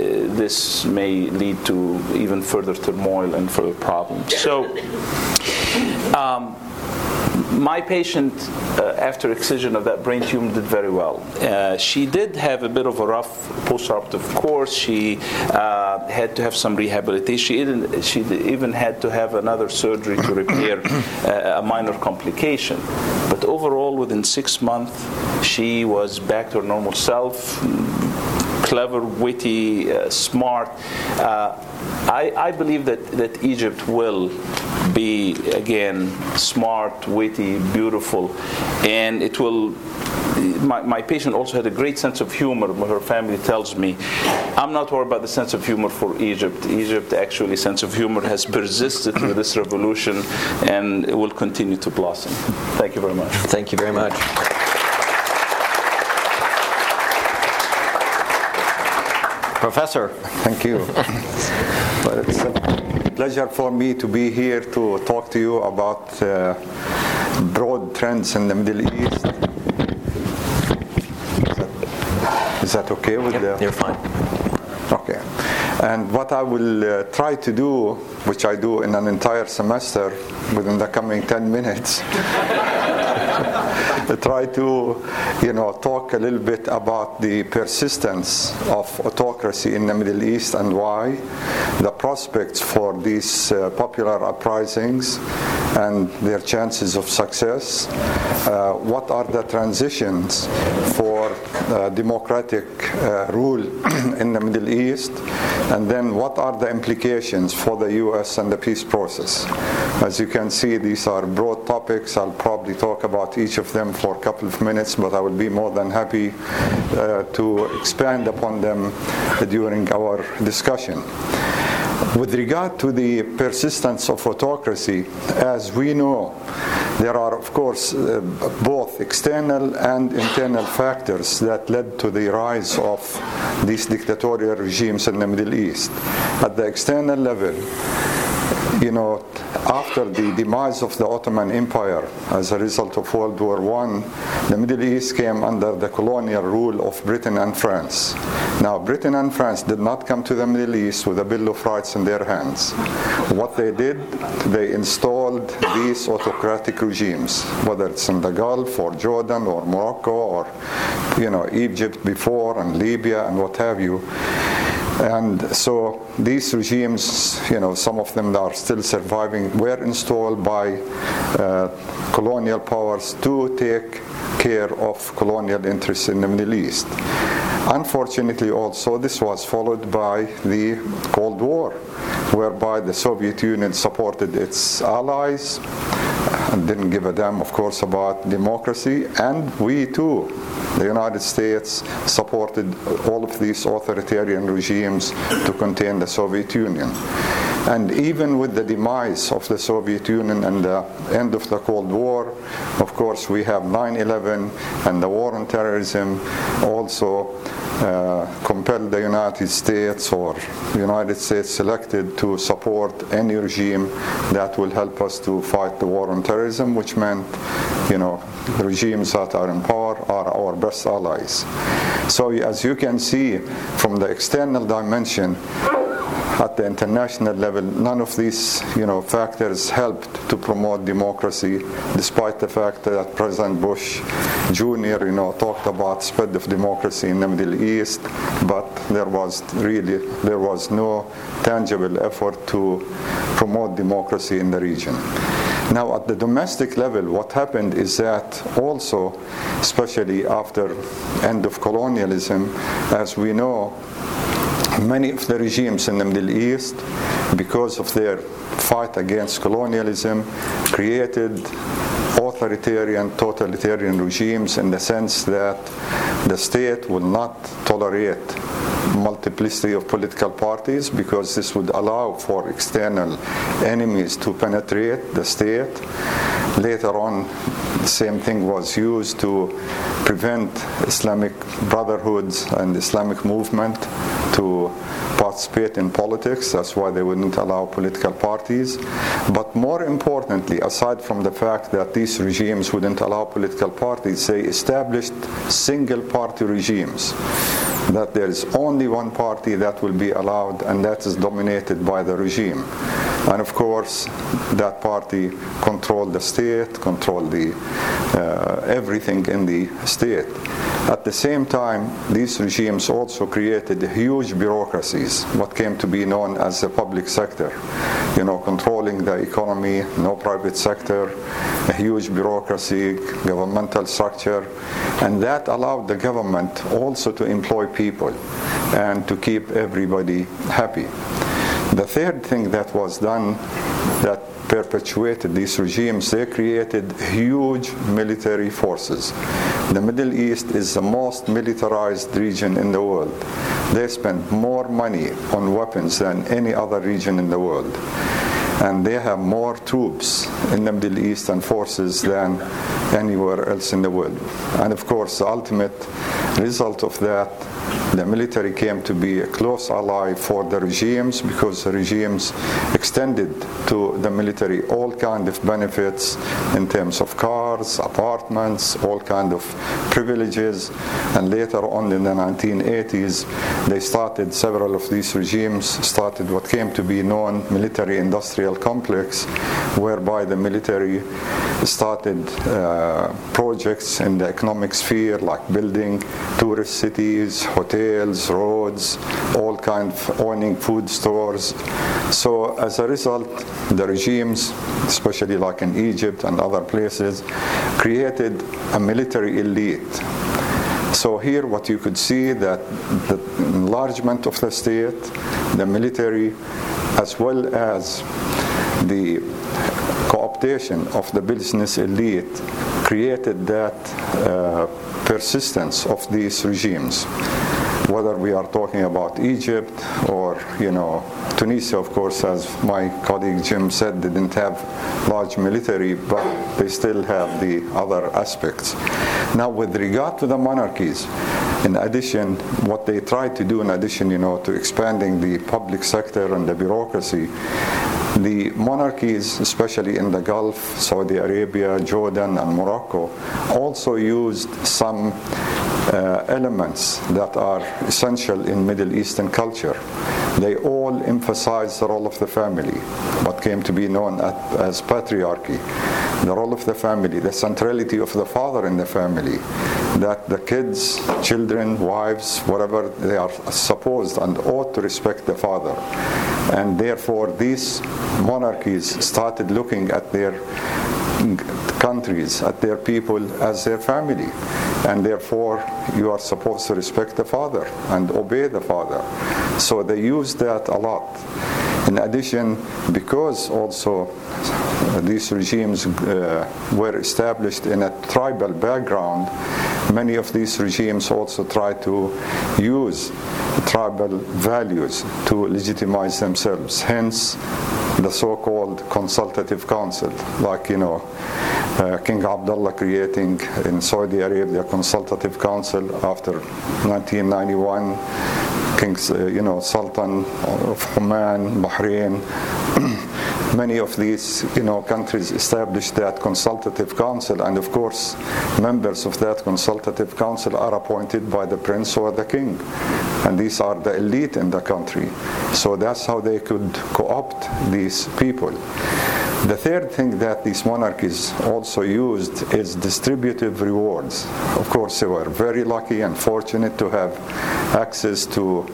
this may lead to even further turmoil and further problems. So. Um, my patient, uh, after excision of that brain tumor, did very well. Uh, she did have a bit of a rough postoperative course. She uh, had to have some rehabilitation. She even, she even had to have another surgery to repair uh, a minor complication. But overall, within six months, she was back to her normal self clever, witty, uh, smart. Uh, I, I, believe that, that Egypt will be, again, smart, witty, beautiful, and it will. My, my patient also had a great sense of humor. Her family tells me, I'm not worried about the sense of humor for Egypt. Egypt, actually, sense of humor has persisted through this revolution and will continue to blossom. Thank you very much. Thank you very much. Professor. Thank you. well, it's a pleasure for me to be here to talk to you about uh, broad trends in the Middle East. Is that, is that okay with yep, the? You're fine. Okay. And what I will uh, try to do, which I do in an entire semester within the coming 10 minutes, try to, you know, talk a little bit about the persistence of autocracy in the Middle East and why, the prospects for these uh, popular uprisings and their chances of success, uh, what are the transitions for uh, democratic uh, rule in the Middle East, and then what are the implications for the U.S. and the peace process. As you can see, these are broad topics. I'll probably talk about each of them for a couple of minutes, but I will be more than happy uh, to expand upon them during our discussion. With regard to the persistence of autocracy, as we know, there are, of course, uh, both external and internal factors that led to the rise of these dictatorial regimes in the Middle East. At the external level, you know, after the demise of the Ottoman Empire as a result of World War I, the Middle East came under the colonial rule of Britain and France. Now, Britain and France did not come to the Middle East with a Bill of Rights in their hands. What they did, they installed these autocratic regimes, whether it's in the Gulf or Jordan or Morocco or, you know, Egypt before and Libya and what have you. And so these regimes, you know, some of them are still surviving, were installed by uh, colonial powers to take care of colonial interests in the Middle East. Unfortunately, also, this was followed by the Cold War, whereby the Soviet Union supported its allies and didn't give a damn, of course, about democracy, and we too the United States supported all of these authoritarian regimes to contain the Soviet Union. And even with the demise of the Soviet Union and the end of the Cold War, of course, we have 9 11 and the war on terrorism also uh, compelled the United States or the United States selected to support any regime that will help us to fight the war on terrorism, which meant, you know, regimes that are in power are our best allies. So as you can see from the external dimension, at the international level, none of these you know, factors helped to promote democracy, despite the fact that President Bush Jr. You know, talked about spread of democracy in the Middle East, but there was really there was no tangible effort to promote democracy in the region. Now, at the domestic level, what happened is that also, especially after end of colonialism, as we know, many of the regimes in the Middle East, because of their fight against colonialism, created authoritarian, totalitarian regimes in the sense that the state will not tolerate multiplicity of political parties because this would allow for external enemies to penetrate the state. Later on, the same thing was used to prevent Islamic brotherhoods and Islamic movement to participate in politics. That's why they wouldn't allow political parties. But more importantly, aside from the fact that these regimes wouldn't allow political parties, they established single party regimes that there is only one party that will be allowed and that is dominated by the regime. And of course, that party controlled the state, controlled the, uh, everything in the state. At the same time, these regimes also created huge bureaucracies, what came to be known as the public sector. You know, controlling the economy, no private sector, a huge bureaucracy, governmental structure, and that allowed the government also to employ people and to keep everybody happy. The third thing that was done that perpetuated these regimes, they created huge military forces. The Middle East is the most militarized region in the world. They spend more money on weapons than any other region in the world. And they have more troops in the Middle East and forces than anywhere else in the world. And of course, the ultimate result of that the military came to be a close ally for the regimes because the regimes extended to the military all kind of benefits in terms of cars, apartments, all kind of privileges. And later on in the 1980s, they started, several of these regimes started what came to be known military-industrial complex, whereby the military started uh, projects in the economic sphere like building tourist cities, hotels, roads, all kind of owning food stores. So as a result, the regimes, especially like in Egypt and other places, created a military elite. So here what you could see that the enlargement of the state, the military, as well as the co-optation of the business elite created that uh, persistence of these regimes whether we are talking about Egypt or you know Tunisia of course as my colleague Jim said didn't have large military but they still have the other aspects. Now with regard to the monarchies in addition what they tried to do in addition you know to expanding the public sector and the bureaucracy the monarchies, especially in the Gulf, Saudi Arabia, Jordan, and Morocco, also used some uh, elements that are essential in Middle Eastern culture. They all emphasize the role of the family, what came to be known as patriarchy, the role of the family, the centrality of the father in the family, that the kids, children, wives, whatever, they are supposed and ought to respect the father. And therefore, these monarchies started looking at their countries, at their people as their family. And therefore, you are supposed to respect the father and obey the father. So they use that a lot. In addition, because also these regimes uh, were established in a tribal background, many of these regimes also try to use tribal values to legitimize themselves. Hence, the so-called consultative council, like you know, uh, King Abdullah creating in Saudi Arabia consultative council after 1991. King, uh, you know, Sultan of Oman, Bahrain. many of these you know, countries established that consultative council, and of course, members of that consultative council are appointed by the prince or the king. And these are the elite in the country. So that's how they could co opt these people. The third thing that these monarchies also used is distributive rewards. Of course, they were very lucky and fortunate to have access to,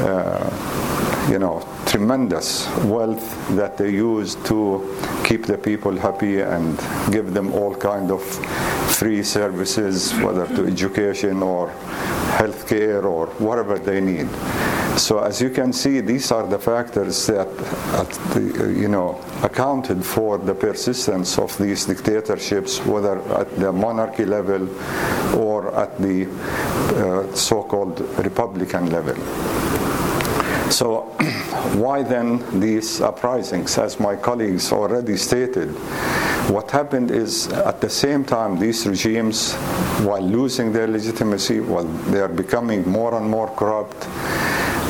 uh, you know, tremendous wealth that they used to keep the people happy and give them all kind of free services, whether to education or healthcare or whatever they need. So as you can see, these are the factors that, the, you know, accounted for the persistence of these dictatorships, whether at the monarchy level or at the uh, so-called republican level. So why then these uprisings? As my colleagues already stated, What happened is at the same time, these regimes, while losing their legitimacy, while they are becoming more and more corrupt,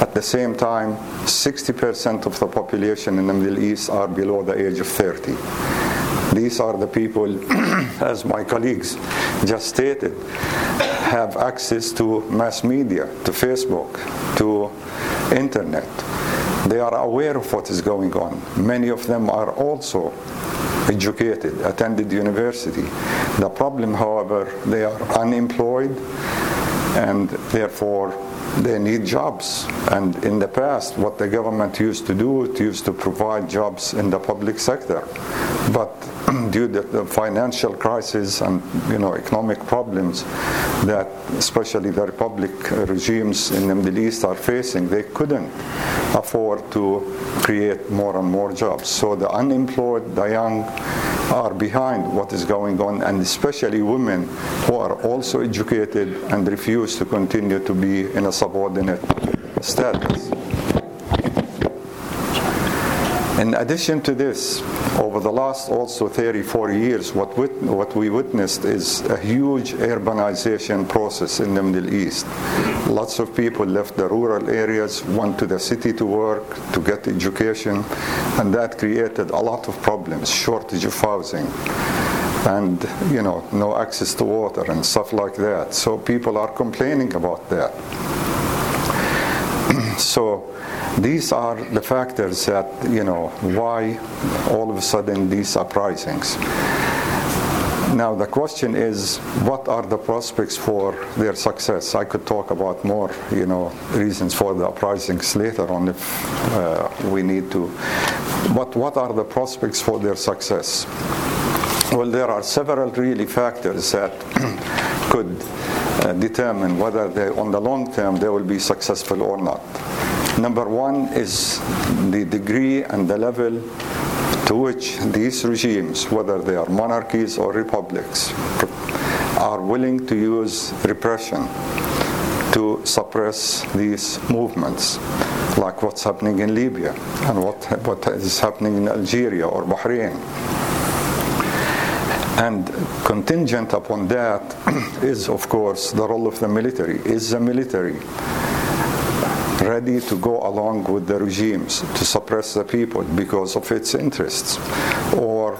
at the same time, 60% of the population in the Middle East are below the age of 30. These are the people, as my colleagues just stated, have access to mass media, to Facebook, to internet. They are aware of what is going on. Many of them are also educated, attended university. The problem, however, they are unemployed and therefore they need jobs. And in the past, what the government used to do, it used to provide jobs in the public sector. But due to the financial crisis and you know economic problems that especially the republic regimes in the Middle East are facing, they couldn't afford to create more and more jobs. So the unemployed, the young are behind what is going on, and especially women who are also educated and refuse to continue to be in a subordinate status. In addition to this, over the last also 34 years, what, wit- what we witnessed is a huge urbanization process in the Middle East. Lots of people left the rural areas, went to the city to work, to get education, and that created a lot of problems, shortage of housing and you know no access to water and stuff like that so people are complaining about that so these are the factors that, you know, why all of a sudden these uprisings. Now the question is, what are the prospects for their success? I could talk about more, you know, reasons for the uprisings later on if uh, we need to. But what are the prospects for their success? Well, there are several really factors that could uh, determine whether they, on the long term, they will be successful or not. Number one is the degree and the level to which these regimes, whether they are monarchies or republics, are willing to use repression to suppress these movements, like what's happening in Libya and what, what is happening in Algeria or Bahrain. And contingent upon that is, of course, the role of the military. Is the military ready to go along with the regimes to suppress the people because of its interests? Or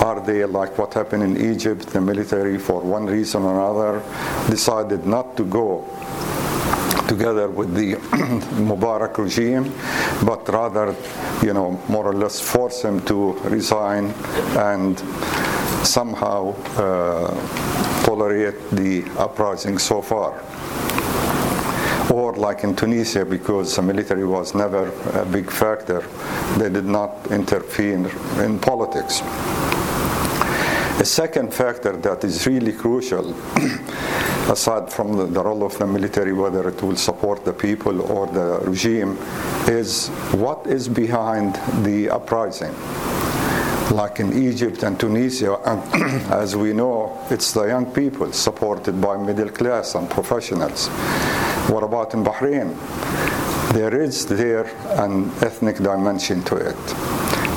are they like what happened in Egypt? The military, for one reason or another, decided not to go together with the Mubarak regime, but rather, you know, more or less force him to resign and somehow uh, tolerate the uprising so far. Or like in Tunisia, because the military was never a big factor, they did not interfere in politics. A second factor that is really crucial, aside from the, the, role of the military, whether it will support the people or the regime, is what is behind the uprising. Like in Egypt and Tunisia, and as we know, it's the young people supported by middle class and professionals. What about in Bahrain? There is there an ethnic dimension to it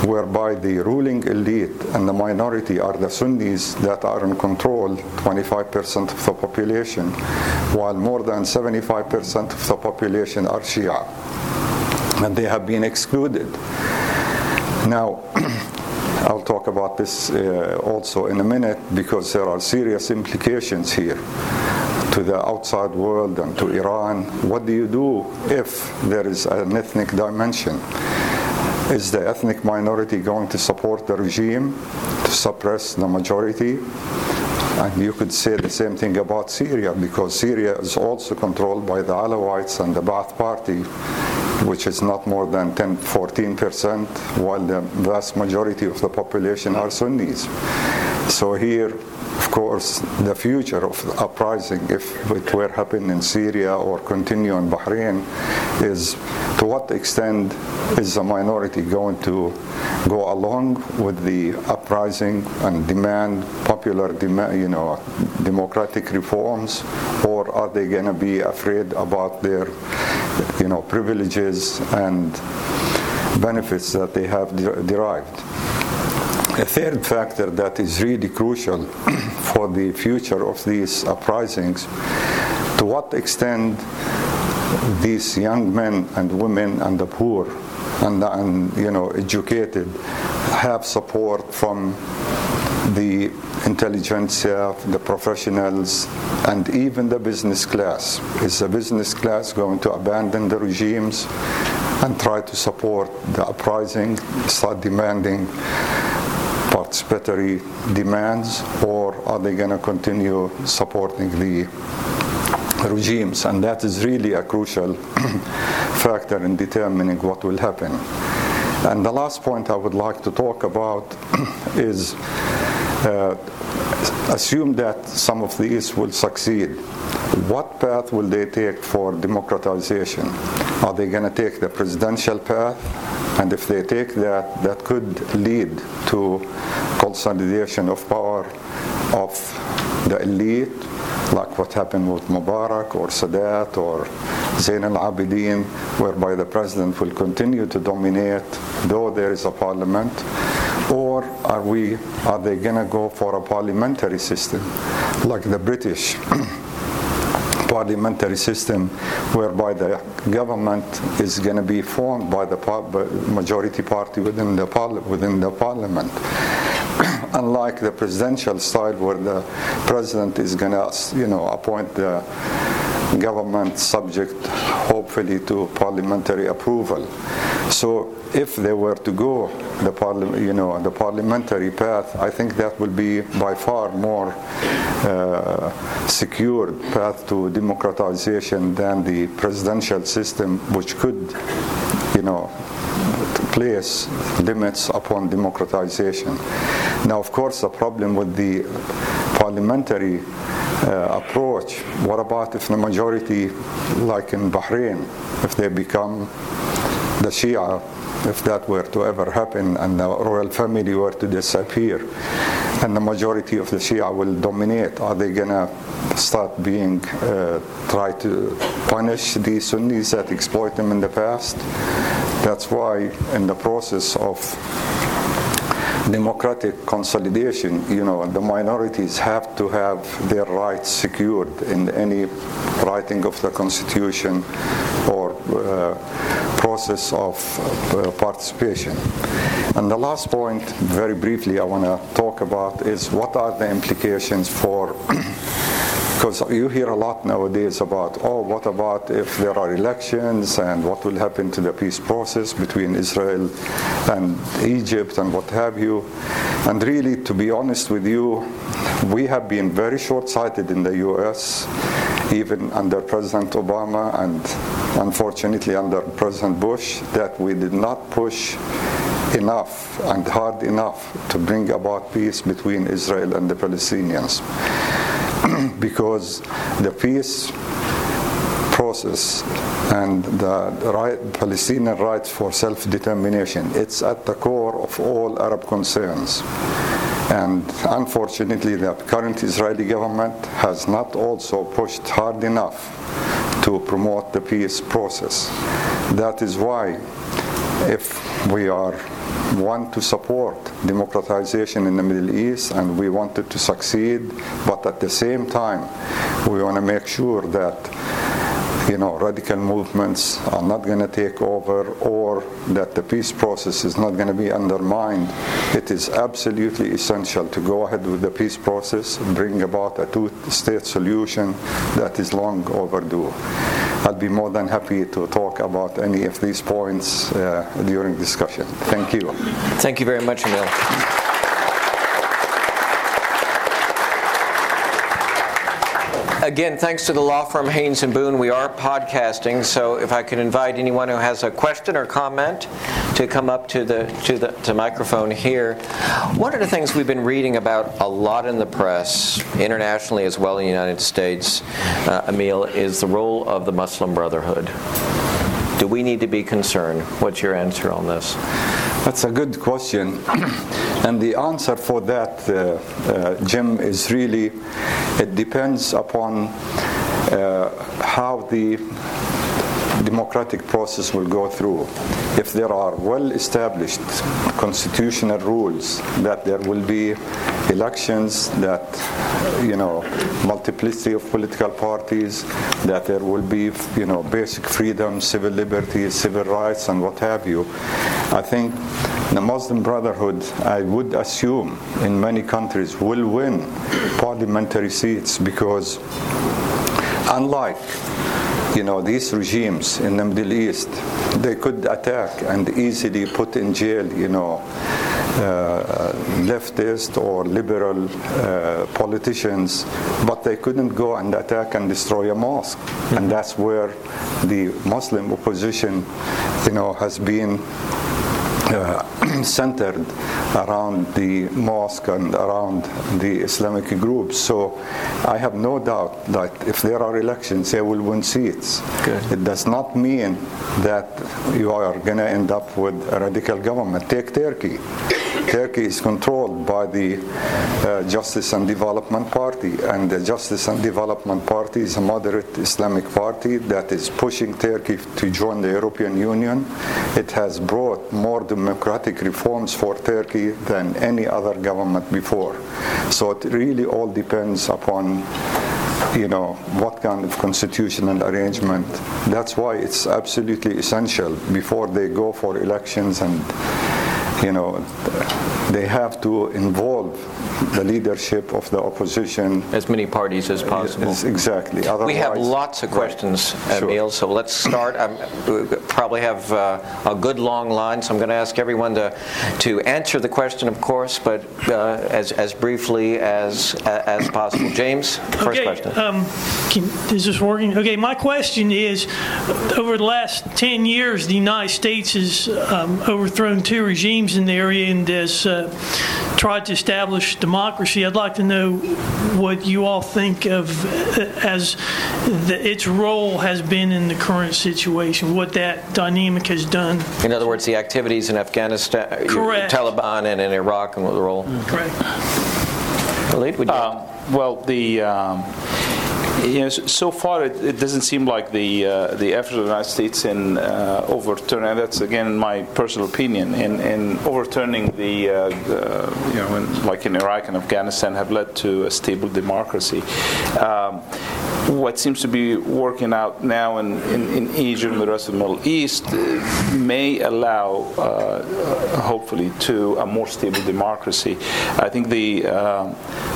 whereby the ruling elite and the minority are the Sunnis that are in control 25% of the population, while more than 75% of the population are Shia. And they have been excluded. Now, I'll talk about this uh, also in a minute because there are serious implications here to the outside world and to Iran. What do you do if there is an ethnic dimension? Is the ethnic minority going to support the regime to suppress the majority? And you could say the same thing about Syria because Syria is also controlled by the Alawites and the Ba'ath Party, which is not more than 10, 14%, while the vast majority of the population are Sunnis. So here, of course, the future of the uprising, if it were happen in Syria or continue in Bahrain, is to what extent is the minority going to go along with the uprising and demand popular, demand, you know, democratic reforms, or are they going to be afraid about their, you know, privileges and benefits that they have de- derived? a third factor that is really crucial for the future of these uprisings to what extent these young men and women and the poor and, and you know educated have support from the intelligentsia, the professionals, and even the business class. Is the business class going to abandon the regimes and try to support the uprising, start demanding participatory demands, or are they going to continue supporting the regimes? And that is really a crucial factor in determining what will happen. And the last point I would like to talk about is Uh, assume that some of these will succeed. What path will they take for democratization? Are they going to take the presidential path? And if they take that, that could lead to consolidation of power of the elite, like what happened with Mubarak or Sadat or Zain al-Abidin, whereby the president will continue to dominate, though there is a parliament, or are we are they going to go for a parliamentary system like the British parliamentary system whereby the government is going to be formed by the majority party within the within the parliament? Unlike the presidential style where the president is going to you know appoint the government subject hopefully to parliamentary approval so if they were to go the parliament, you know, the parliamentary path, I think that will be by far more uh, secured path to democratization than the presidential system, which could, you know, place limits upon democratization. Now, of course, the problem with the parliamentary uh, approach, what about if the majority, like in Bahrain, if they become the Shia if that were to ever happen and the royal family were to disappear and the majority of the Shia will dominate, are they going to start being, uh, try to punish the Sunnis that exploit them in the past? That's why in the process of democratic consolidation, you know, the minorities have to have their rights secured in any writing of the constitution or uh, process of uh, participation. And the last point, very briefly, I want to talk about is what are the implications for because you hear a lot nowadays about, oh, what about if there are elections and what will happen to the peace process between Israel and Egypt and what have you. And really, to be honest with you, we have been very short sighted in the US, even under President Obama and unfortunately under President Bush, that we did not push enough and hard enough to bring about peace between Israel and the Palestinians. because the peace process and the right, Palestinian rights for self-determination, it's at the core of all Arab concerns. And unfortunately, the current Israeli government has not also pushed hard enough to promote the peace process. That is why, if we are want to support democratization in the Middle East and we want it to succeed, but at the same time, we want to make sure that you know, radical movements are not going to take over or that the peace process is not going to be undermined, it is absolutely essential to go ahead with the peace process, bring about a two-state solution that is long overdue. I'll be more than happy to talk about any of these points uh, during discussion. Thank you. Thank you very much, Emil. Again, thanks to the law firm Haynes and Boone, we are podcasting. So if I could invite anyone who has a question or comment to come up to the to the to microphone here. One of the things we've been reading about a lot in the press, internationally as well in the United States, uh, Emil, is the role of the Muslim Brotherhood. Do we need to be concerned? What's your answer on this? That's a good question. and the answer for that, uh, uh, Jim, is really it depends upon uh, how the democratic process will go through. If there are well-established constitutional rules that there will be elections, that you know multiplicity of political parties, that there will be you know basic freedom, civil liberties, civil rights, and what have you. I think the Muslim Brotherhood, I would assume, in many countries will win parliamentary seats because unlike you know, these regimes in the Middle East, they could attack and easily put in jail, you know, uh, leftist or liberal uh, politicians, but they couldn't go and attack and destroy a mosque. And that's where the Muslim opposition, you know, has been uh, centered around the mosque and around the Islamic groups. So I have no doubt that if there are elections, they will win seats. Good. It does not mean that you are going to end up with a radical government. Take Turkey. Turkey is controlled by the uh, Justice and Development Party, and the Justice and Development Party is a moderate Islamic party that is pushing Turkey to join the European Union. It has brought more democratic reforms for Turkey than any other government before. So it really all depends upon you know what kind of constitutional arrangement. That's why it's absolutely essential before they go for elections and you know they have to involve the leadership of the opposition As many parties as possible. Yes, exactly. Otherwise, We have lots of Right. questions, Sure. Emil, so let's start. Um, we probably have uh, a good long line, so I'm going to ask everyone to, to answer the question, of course, but uh, as, as briefly as, as possible. James, first okay, question. Um, can, is this working? Okay, my question is, over the last 10 years, the United States has um, overthrown two regimes in the area and has uh, tried to establish democracy. I'd like to know what you all think of uh, as the, its role has been in the current situation, what that dynamic has done. In other words, the activities in Afghanistan, Correct. Taliban, and in Iraq, and what the role. Correct. Khalid, would you? Um, well, the um, you know, so far it, it doesn't seem like the uh, the effort of the United States in uh, overturning. And that's again my personal opinion in, in overturning the, uh, the you know in, like in Iraq and Afghanistan have led to a stable democracy. Um, what seems to be working out now in, in, in and the rest of the Middle East uh, may allow, uh, hopefully, to a more stable democracy. I think the uh,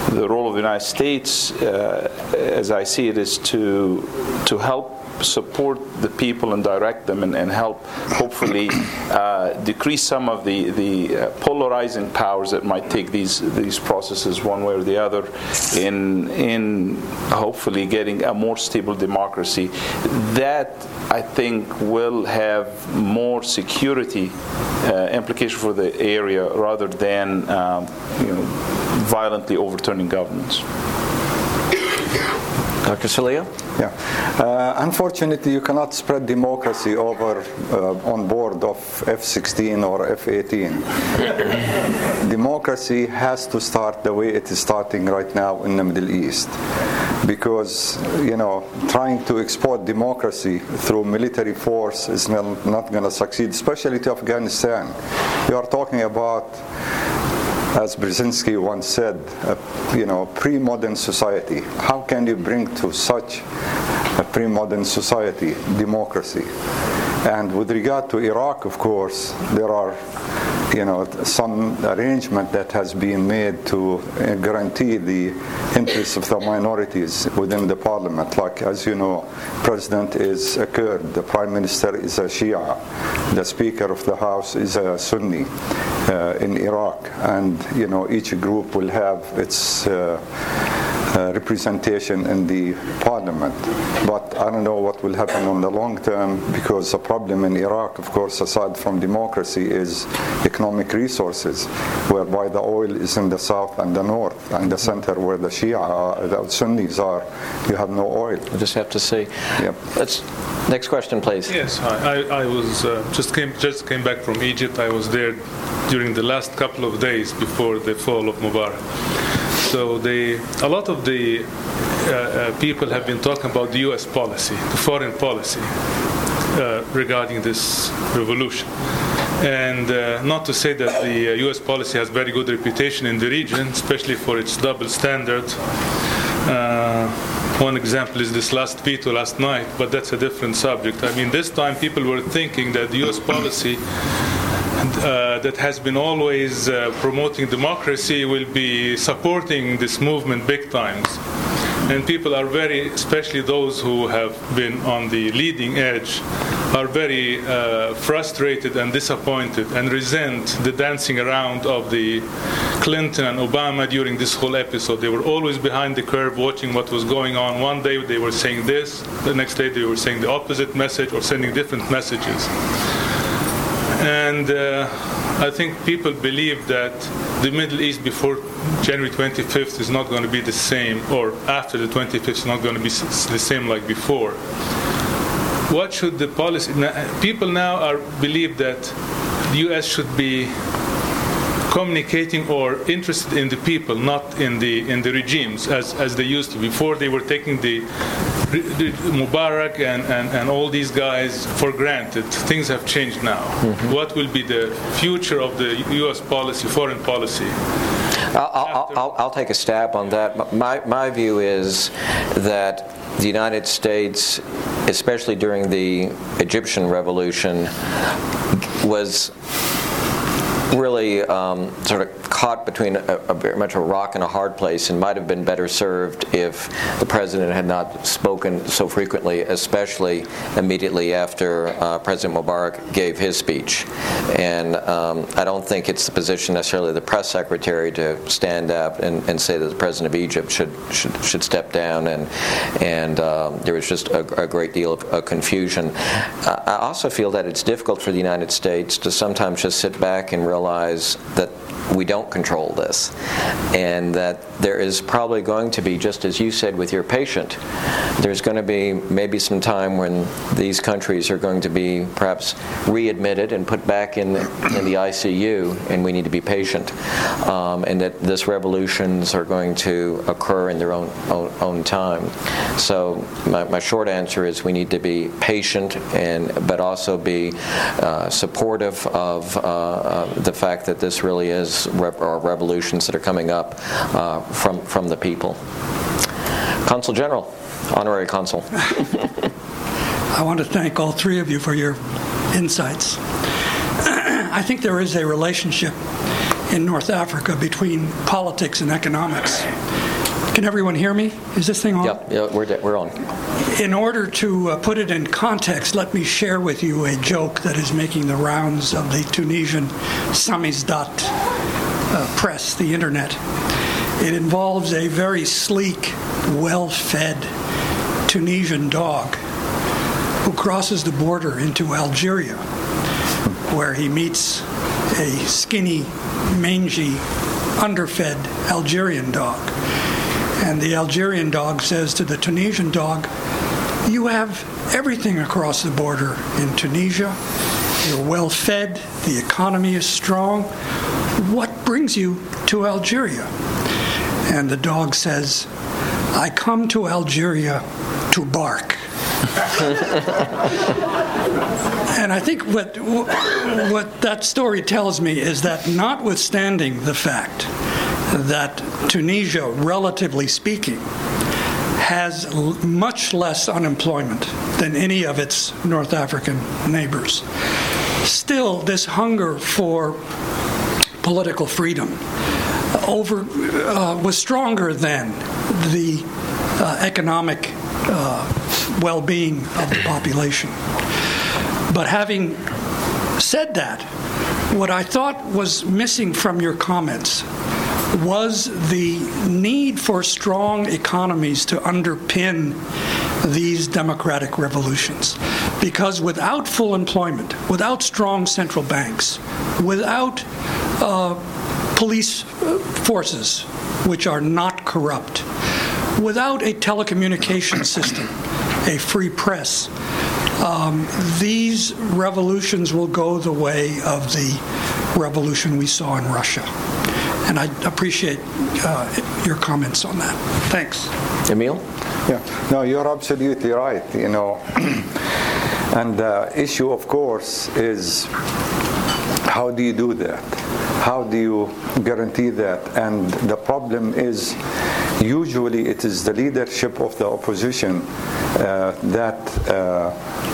the role of the United States, uh, as I see it, is to to help support the people and direct them and, and help hopefully uh, decrease some of the, the uh, polarizing powers that might take these these processes one way or the other in in hopefully getting a more stable democracy that I think will have more security uh, implication for the area rather than um, you know violently overturning governments. Dr. Sahliyeh? Yeah. Uh, unfortunately, you cannot spread democracy over uh, on board of F-16 or F-18. democracy has to start the way it is starting right now in the Middle East, because you know trying to export democracy through military force is not, not going to succeed, especially to Afghanistan. You are talking about as Brzezinski once said, a, you know, pre-modern society. How can you bring to such a pre-modern society democracy? And with regard to Iraq, of course, there are, you know, some arrangement that has been made to uh, guarantee the interests of the minorities within the parliament. Like, as you know, president is a Kurd, the prime minister is a Shia, the speaker of the house is a Sunni uh, in Iraq, and you know, each group will have its. Uh, uh, representation in the parliament. But I don't know what will happen on the long term because the problem in Iraq, of course, aside from democracy, is economic resources, whereby the oil is in the south and the north, and the center where the Shia, are, the Sunnis are, you have no oil. We'll just have to see. Yep. Let's, next question, please. Yes, I, I, I was uh, just came just came back from Egypt. I was there during the last couple of days before the fall of Mubarak. So they, a lot of the uh, uh, people have been talking about the U.S. policy, the foreign policy, uh, regarding this revolution. And uh, not to say that the U.S. policy has very good reputation in the region, especially for its double standard. Uh, one example is this last veto last night, but that's a different subject. I mean, this time people were thinking that the U.S. policy uh, that has been always uh, promoting democracy will be supporting this movement big times. And people are very, especially those who have been on the leading edge, are very uh, frustrated and disappointed and resent the dancing around of the Clinton and Obama during this whole episode. They were always behind the curve watching what was going on. One day they were saying this, the next day they were saying the opposite message or sending different messages. And uh, I think people believe that the Middle East before January 25th is not going to be the same, or after the 25th is not going to be the same like before. What should the policy? People now are believe that the U.S. should be communicating or interested in the people, not in the in the regimes as, as they used to. Before they were taking the, the Mubarak and, and, and all these guys for granted. Things have changed now. Mm-hmm. What will be the future of the U.S. policy, foreign policy? I'll, I'll, I'll, take a stab on that. My, my view is that the United States, especially during the Egyptian revolution, was really um, sort of caught between a, a, very much a rock and a hard place and might have been better served if the president had not spoken so frequently, especially immediately after uh, President Mubarak gave his speech. And um, I don't think it's the position necessarily of the press secretary to stand up and, and say that the president of Egypt should should, should step down. And and um, there was just a, a great deal of, of confusion. I also feel that it's difficult for the United States to sometimes just sit back and realize that we don't control this. And that there is probably going to be, just as you said with your patient, there's going to be maybe some time when these countries are going to be perhaps readmitted and put back in the, in the ICU, and we need to be patient. Um, and that this revolutions are going to occur in their own, own, own time. So my, my, short answer is we need to be patient and but also be uh, supportive of uh, uh, the fact that this really is or revolutions that are coming up uh, from, from the people. Consul General, Honorary Consul. I want to thank all three of you for your insights. I think there is a relationship in North Africa between politics and economics. Can everyone hear me? Is this thing on? Yep, yeah, we're, de- we're on. In order to uh, put it in context, let me share with you a joke that is making the rounds of the Tunisian Samizdat uh, press, the internet. It involves a very sleek, well fed Tunisian dog who crosses the border into Algeria, where he meets a skinny, mangy, underfed Algerian dog. And the Algerian dog says to the Tunisian dog, You have everything across the border in Tunisia. You're well fed, the economy is strong. What brings you to Algeria? And the dog says, I come to Algeria to bark. and I think what, what that story tells me is that, notwithstanding the fact that Tunisia, relatively speaking, has much less unemployment than any of its North African neighbors. Still, this hunger for political freedom over uh, was stronger than the uh, economic uh, well-being of the population. But having said that, what I thought was missing from your comments was the need for strong economies to underpin these democratic revolutions. Because without full employment, without strong central banks, without uh, police uh, forces which are not corrupt, without a telecommunication system, a free press, um, these revolutions will go the way of the revolution we saw in Russia. And I appreciate uh, your comments on that. Thanks. Emil? Yeah, no, you're absolutely right. You know, And the issue, of course, is how do you do that? How do you guarantee that? And the problem is usually it is the leadership of the opposition uh, that uh,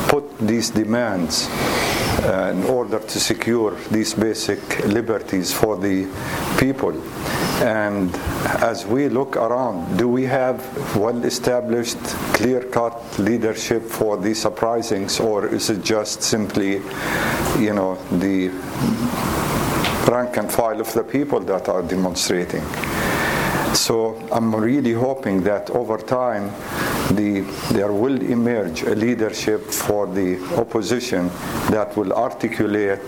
put these demands uh, in order to secure these basic liberties for the people. And as we look around, do we have well established, clear cut leadership for these uprisings, or is it just simply, you know, the rank and file of the people that are demonstrating? So I'm really hoping that over time the, there will emerge a leadership for the opposition that will articulate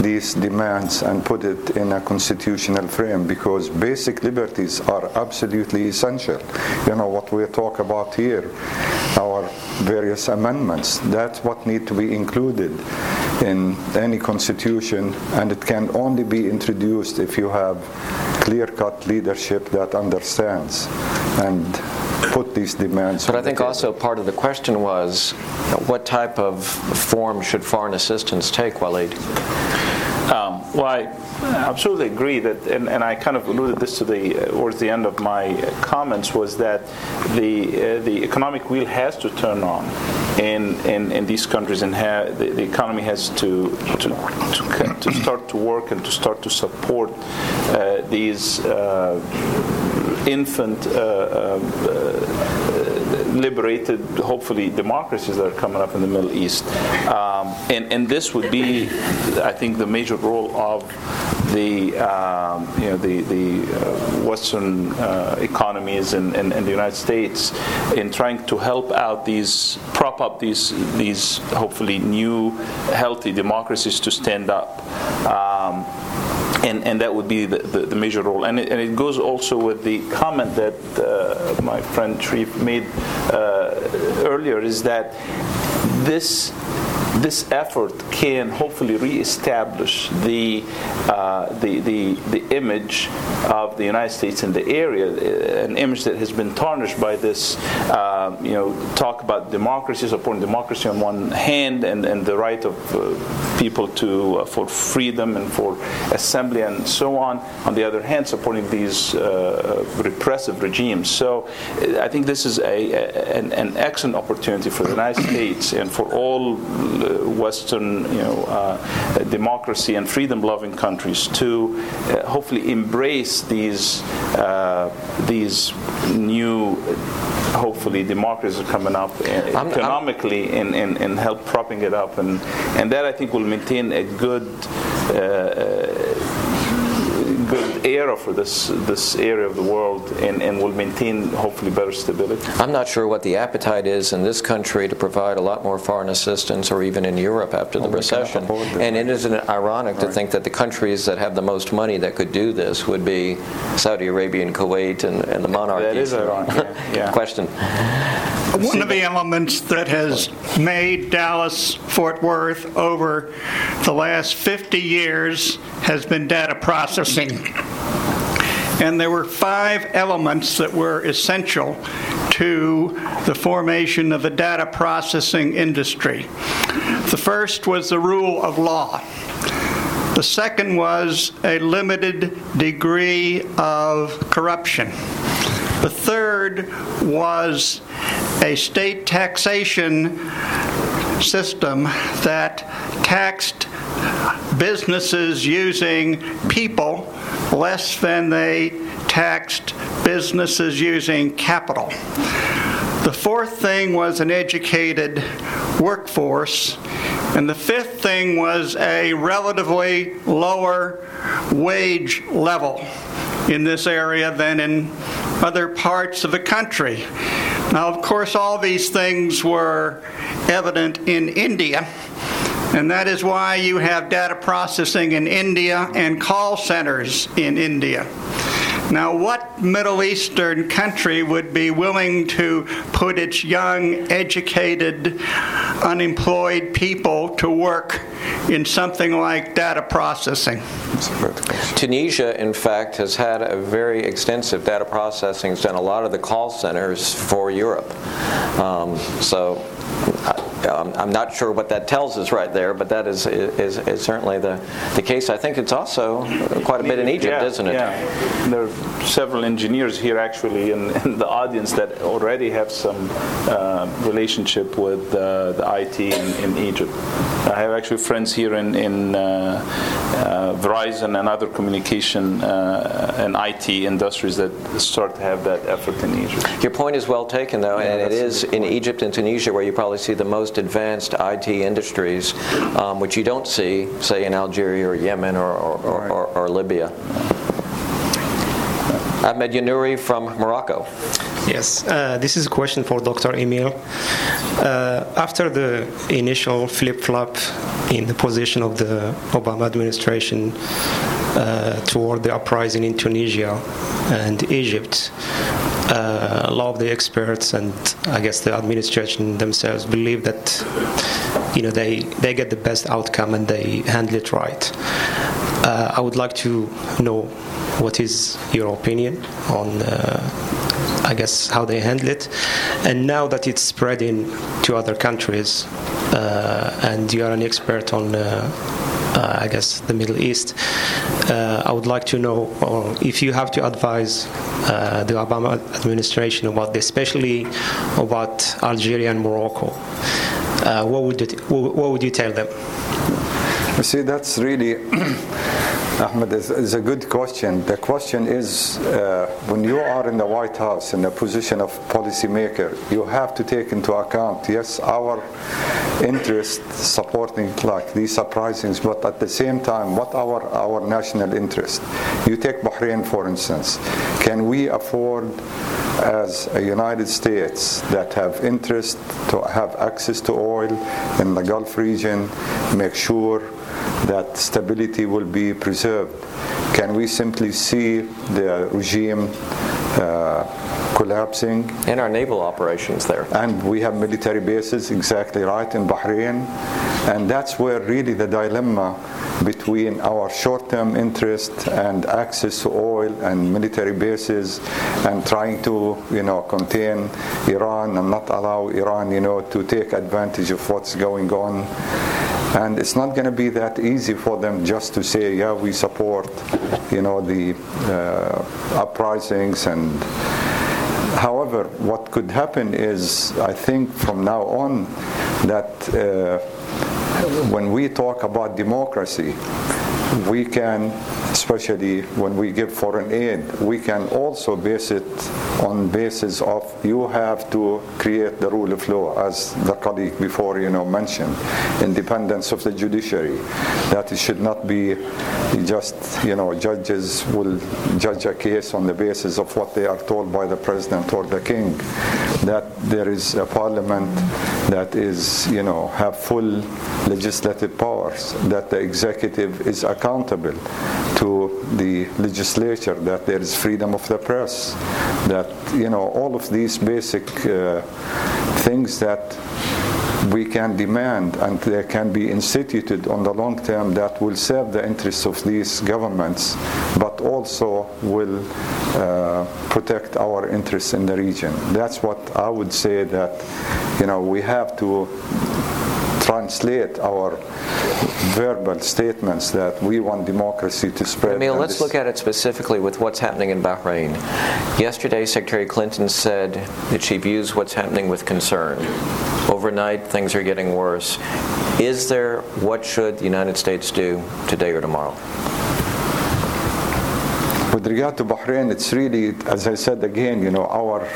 these demands and put it in a constitutional frame because basic liberties are absolutely essential. You know what we talk about here, our various amendments, that's what need to be included in any constitution and it can only be introduced if you have clear-cut leadership that understands and put these demands. But I think also part of the question was what type of form should foreign assistance take, Walid? Um, well, I absolutely agree that, and, and I kind of alluded this to the uh, towards the end of my comments was that the uh, the economic wheel has to turn on in in, in these countries, and ha- the, the economy has to to, to to start to work and to start to support uh, these. Uh, infant uh, uh, liberated, hopefully, democracies that are coming up in the Middle East. Um, and, and this would be, I think, the major role of the um, you know the the uh, Western uh, economies and, and, and, the United States in trying to help out these prop up these these hopefully new healthy democracies to stand up. Um, and, and that would be the, the, the major role. And it, and it, goes also with the comment that uh, my friend Sharif made uh, earlier is that this this effort can hopefully reestablish the, uh, the, the, the image of the United States in the area, an image that has been tarnished by this, uh, you know, talk about democracy, supporting democracy on one hand, and, and the right of uh, people to uh, for freedom and for assembly and so on. On the other hand, supporting these uh, repressive regimes. So I think this is a an, an excellent opportunity for the United States and for all Western you know, uh, democracy and freedom-loving countries to uh, hopefully embrace these uh, these new hopefully democracies coming up economically I'm, I'm, and, and, and help propping it up. And and that I think will maintain a good uh, good era for this this area of the world and, and will maintain hopefully better stability. I'm not sure what the appetite is in this country to provide a lot more foreign assistance or even in Europe after the recession. And it isn't ironic right. to think that the countries that have the most money that could do this would be Saudi Arabia and Kuwait and, and the monarchies. That is ironic. yeah. Question. One of the elements that has made Dallas Fort Worth over the last 50 years has been data processing. And there were five elements that were essential to the formation of the data processing industry. The first was the rule of law. The second was a limited degree of corruption. The third was a state taxation system that taxed businesses using people less than they taxed businesses using capital. The fourth thing was an educated workforce. And the fifth thing was a relatively lower wage level in this area than in other parts of the country. Now, of course, all these things were evident in India. And that is why you have data processing in India and call centers in India. Now, what Middle Eastern country would be willing to put its young, educated, unemployed people to work in something like data processing? Tunisia, in fact, has had a very extensive data processing, it's done a lot of the call centers for Europe. Um, so um, I'm not sure what that tells us right there, but that is, is, is certainly the, the case. I think it's also quite a bit in Egypt, yeah, isn't it? Yeah. There are several engineers here actually in, in the audience that already have some uh, relationship with uh, the IT in, in, Egypt. I have actually friends here in, in uh, uh Verizon and other communication uh, and IT industries that start to have that effort in Egypt. Your point is well taken, though, yeah, and it is in Egypt and Tunisia where you probably see the most advanced IT industries, um, which you don't see, say, in Algeria or Yemen or, or, or, or, or Libya. Ahmed Yanouri from Morocco. Yes, uh, this is a question for Dr. Emil. Uh, after the initial flip flop in the position of the Obama administration uh, toward the uprising in Tunisia and Egypt, uh, a lot of the experts and I guess the administration themselves believe that you know they, they get the best outcome and they handle it right. Uh, I would like to know what is your opinion on, uh, I guess, how they handle it? And now that it's spreading to other countries, uh, and you are an expert on uh, I guess, the Middle East. Uh, I would like to know uh, if you have to advise uh, the Obama administration about this, especially about Algeria and Morocco. Uh, what would you, what would you tell them? You see, that's really Ahmed, it's a good question. The question is uh, when you are in the White House in the position of policymaker, you have to take into account, yes, our interest supporting like these uprisings, but at the same time, what our, our national interest? You take Bahrain, for instance. Can we afford as a United States that have interest to have access to oil in the Gulf region, make sure that stability will be preserved? Can we simply see the regime uh, collapsing? And our naval operations there. And we have military bases, exactly right, in Bahrain. And that's where really the dilemma between our short-term interest and access to oil and military bases and trying to, you know, contain Iran and not allow Iran, you know, to take advantage of what's going on and it's not going to be that easy for them just to say, yeah, we support, you know, the uh, uprisings and. However, what could happen is, I think from now on, that uh, when we talk about democracy, we can, especially when we give foreign aid, we can also base it on basis of you have to create the rule of law, as the colleague before you know mentioned, independence of the judiciary. That it should not be just you know judges will judge a case on the basis of what they are told by the president or the king. That there is a parliament that is you know have full legislative powers. That the executive is accountable to the legislature, that there is freedom of the press, that, you know, all of these basic uh, things that we can demand and they can be instituted on the long term that will serve the interests of these governments but also will uh, protect our interests in the region. That's what i would say that you know we have to translate our verbal statements that we want democracy to spread. Emil, let's look at it specifically with what's happening in Bahrain. Yesterday, Secretary Clinton said that she views what's happening with concern. Overnight, things are getting worse. Is there, what should the United States do today or tomorrow? Regard to Bahrain, it's really, as I said again, you know, our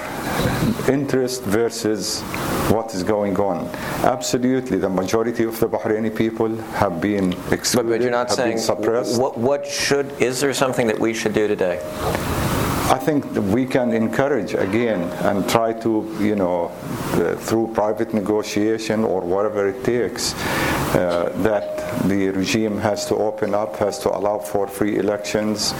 interest versus what is going on. Absolutely, the majority of the Bahraini people have been excluded, but, but you're not saying, been suppressed. What, what should, is there something that we should do today? I think we can encourage again and try to, you know, uh, through private negotiation or whatever it takes, uh, that the regime has to open up, has to allow for free elections,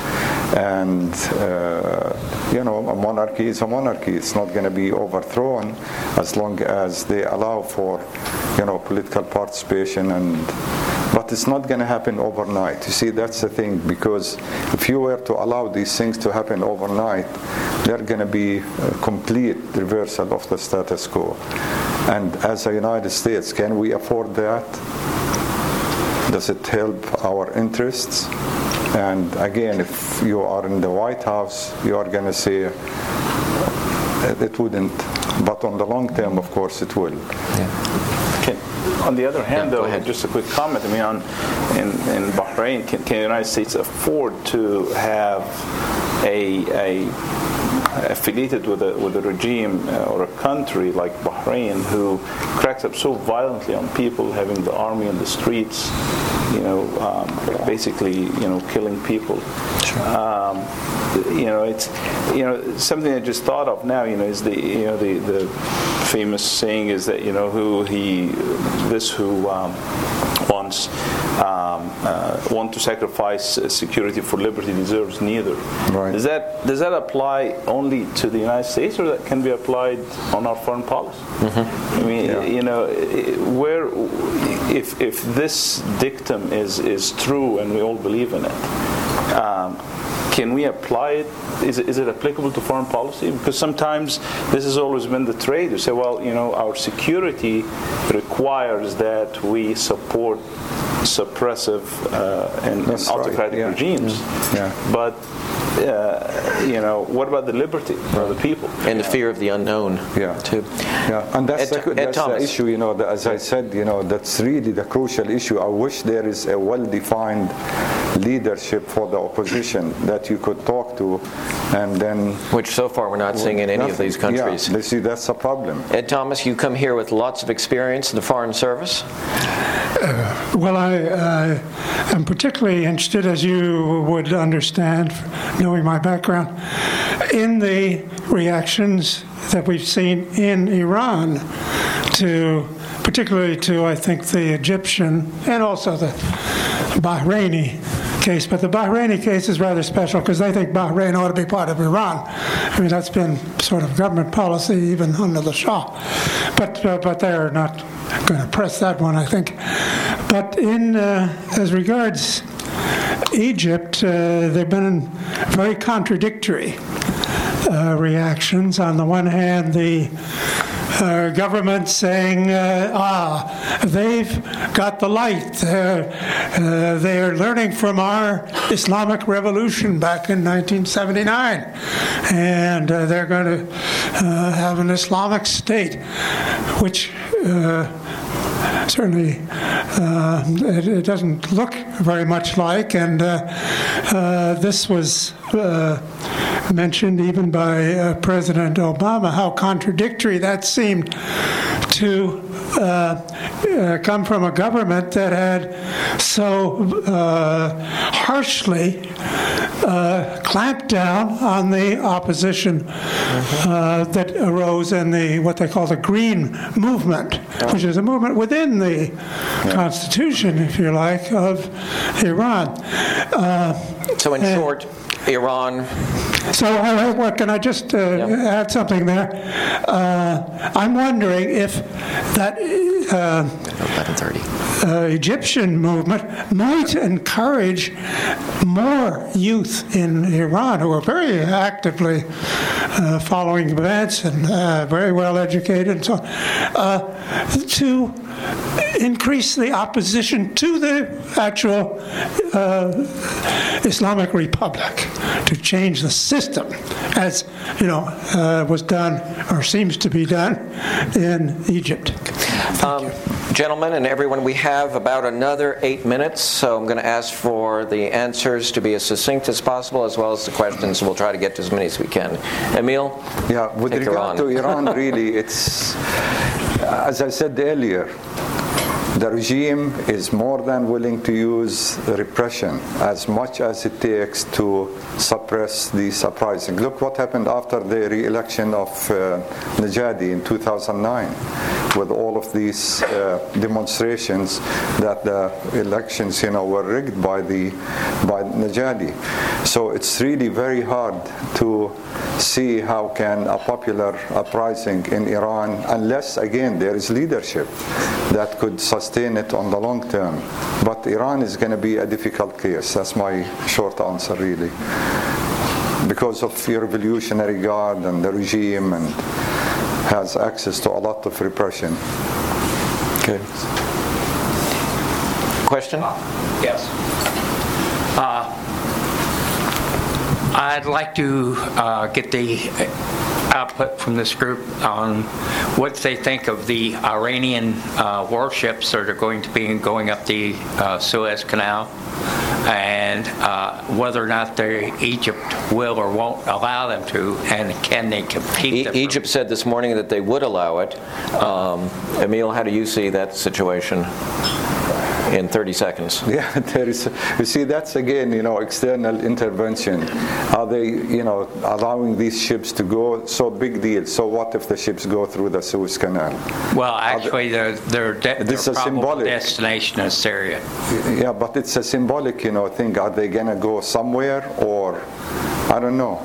and uh, you know, a monarchy is a monarchy. It's not going to be overthrown as long as they allow for, you know, political participation and but it's not going to happen overnight. You see, that's the thing, because if you were to allow these things to happen overnight, they're going to be a complete reversal of the status quo. And as a United States, can we afford that? Does it help our interests? And again, if you are in the White House, you are going to say uh, it wouldn't. But on the long term, of course, it will. Can, on the other hand, Yeah, though, just a quick comment. I mean, on, in, in Bahrain, can, can the United States afford to have a, a affiliated with a with a regime uh, or a country like Bahrain who cracks up so violently on people, having the army in the streets, you know, um, basically, you know, killing people. Um, you know, it's you know something I just thought of now. You know, is the you know the the famous saying is that you know who he this who um, wants um, uh, want to sacrifice security for liberty deserves neither. Right. Does that does that apply only to the United States, or that can be applied on our foreign policy? I mean, Yeah. you know, where if if this dictum is is true and we all believe in it. Um, can we apply it? Is, it? is it applicable to foreign policy? Because sometimes this has always been the trade. You say, well, you know, our security requires that we support suppressive uh, and, and That's right, autocratic yeah. regimes. Yeah. But uh, you know, what about the liberty of the people? And the fear of the unknown, Yeah. too. Yeah, and that's, Ed- the, Ed that's the issue, you know, that, as I said, you know, that's really the crucial issue. I wish there is a well-defined leadership for the opposition that you could talk to and then... Which so far we're not seeing in any of these countries. Yeah, you see, that's a problem. Ed Thomas, you come here with lots of experience in the Foreign Service. Well, I uh, am particularly interested, as you would understand, knowing my background, in the reactions that we've seen in Iran to, particularly to, I think, the Egyptian and also the Bahraini case. But the Bahraini case is rather special because they think Bahrain ought to be part of Iran. I mean, that's been sort of government policy even under the Shah. But, uh, but they're not going to press that one, I think. But in uh, as regards Egypt, uh, they've been very contradictory uh, reactions. On the one hand, the government saying, uh, ah, they've got the light. They're, uh, they're learning from our Islamic revolution back in 1979. And uh, they're going to uh, have an Islamic state, which uh, certainly uh, it, it doesn't look very much like. And uh, uh, this was uh, mentioned even by President Obama, how contradictory that seemed to uh, uh, come from a government that had so uh, harshly uh, clamped down on the opposition uh, that arose in the what they call the Green Movement, which is a movement within the constitution, if you like, of Iran. Uh, So, in short, Iran so, uh, what can I just uh, add something there? Uh, I'm wondering if that uh, 1130. uh, Egyptian movement might encourage more youth in Iran who are very actively uh, following events and uh, very well educated and so on, uh, to increase the opposition to the actual uh, Islamic Republic, to change the system, as you know uh, was done or seems to be done in Egypt. Um, gentlemen and everyone, we have about another eight minutes, so I'm going to ask for the answers to be as succinct as possible, as well as the questions. We'll try to get to as many as we can. Emil? Yeah, with regard Iran. to Iran, really, it's, as I said earlier, the regime is more than willing to use repression as much as it takes to suppress the uprisings. Look what happened after the re-election of uh, Najadi in 2009 with all of these uh, demonstrations that the elections you know, were rigged by, the, by Najadi. So it's really very hard to see how can a popular uprising in Iran, unless again there is leadership that could sustain it on the long term. But Iran is going to be a difficult case. That's my short answer, really, because of the Revolutionary Guard and the regime and has access to a lot of repression. Good. Question? Yes. Uh, I'd like to uh, get the output from this group on what they think of the Iranian uh, warships that are going to be going up the uh, Suez Canal and uh, whether or not they, Egypt will or won't allow them to, and can they compete? E- Egypt said this morning that they would allow it. Um, Emil, how do you see that situation in 30 seconds? Yeah, there is. You see, that's again, you know, external intervention. Are they, you know, allowing these ships to go? So big deal. So what if the ships go through the Suez Canal? Well, actually, their their, de- This their is probable symbolic. destination is Syria. Yeah, but it's a symbolic, you know, thing. Are they gonna go somewhere, or I don't know.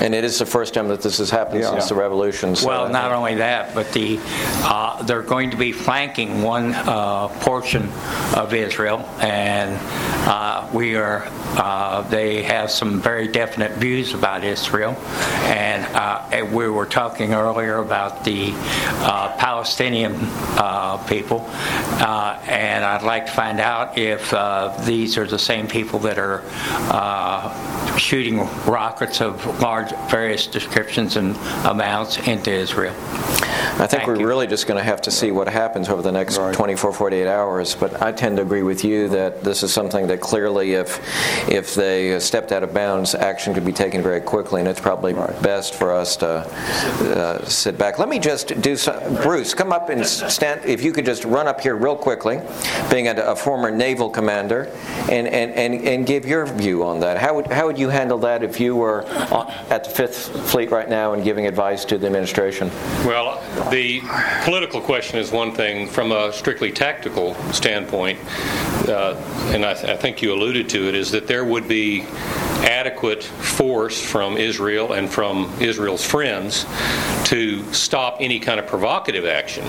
And it is the first time that this has happened Yeah. since the revolution. so Well, not only that, but the, uh, they're going to be flanking one uh, portion of Israel, and uh, we are, uh, they have some very definite views about Israel. And uh, and we were talking earlier about the uh, Palestinian uh, people, uh, and I'd like to find out if uh, these are the same people that are uh, shooting rockets of large, various descriptions and amounts into Israel. I think Thank we're you. really just going to have to see what happens over the next 24, 48 hours. But I tend to agree with you that this is something that clearly, if if they stepped out of bounds, action could be taken very quickly, and it's probably best for us to uh, sit back. Let me just do some. Bruce, come up and stand. If you could just run up here real quickly, being a, a former naval commander, and, and, and, and give your view on that. How would how would you handle that if you were on, at the Fifth Fleet right now and giving advice to the administration? Well, the political question is one thing. From a strictly tactical standpoint, uh, and I, th- I think you alluded to it, is that there would be adequate force from Israel and from Israel's friends to stop any kind of provocative action.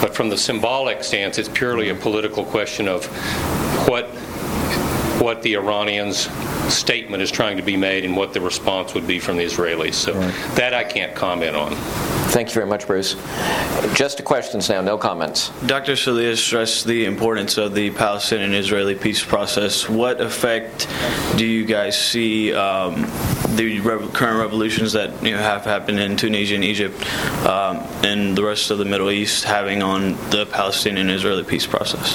But from the symbolic stance, it's purely a political question of what what the Iranians' statement is trying to be made and what the response would be from the Israelis. So that I can't comment on. Thank you very much, Bruce. Just the questions now, no comments. Dr. Sahliyeh stressed the importance of the Palestinian-Israeli peace process. What effect do you guys see um, the rev- current revolutions that you know, have happened in Tunisia and Egypt um, and the rest of the Middle East having on the Palestinian-Israeli peace process?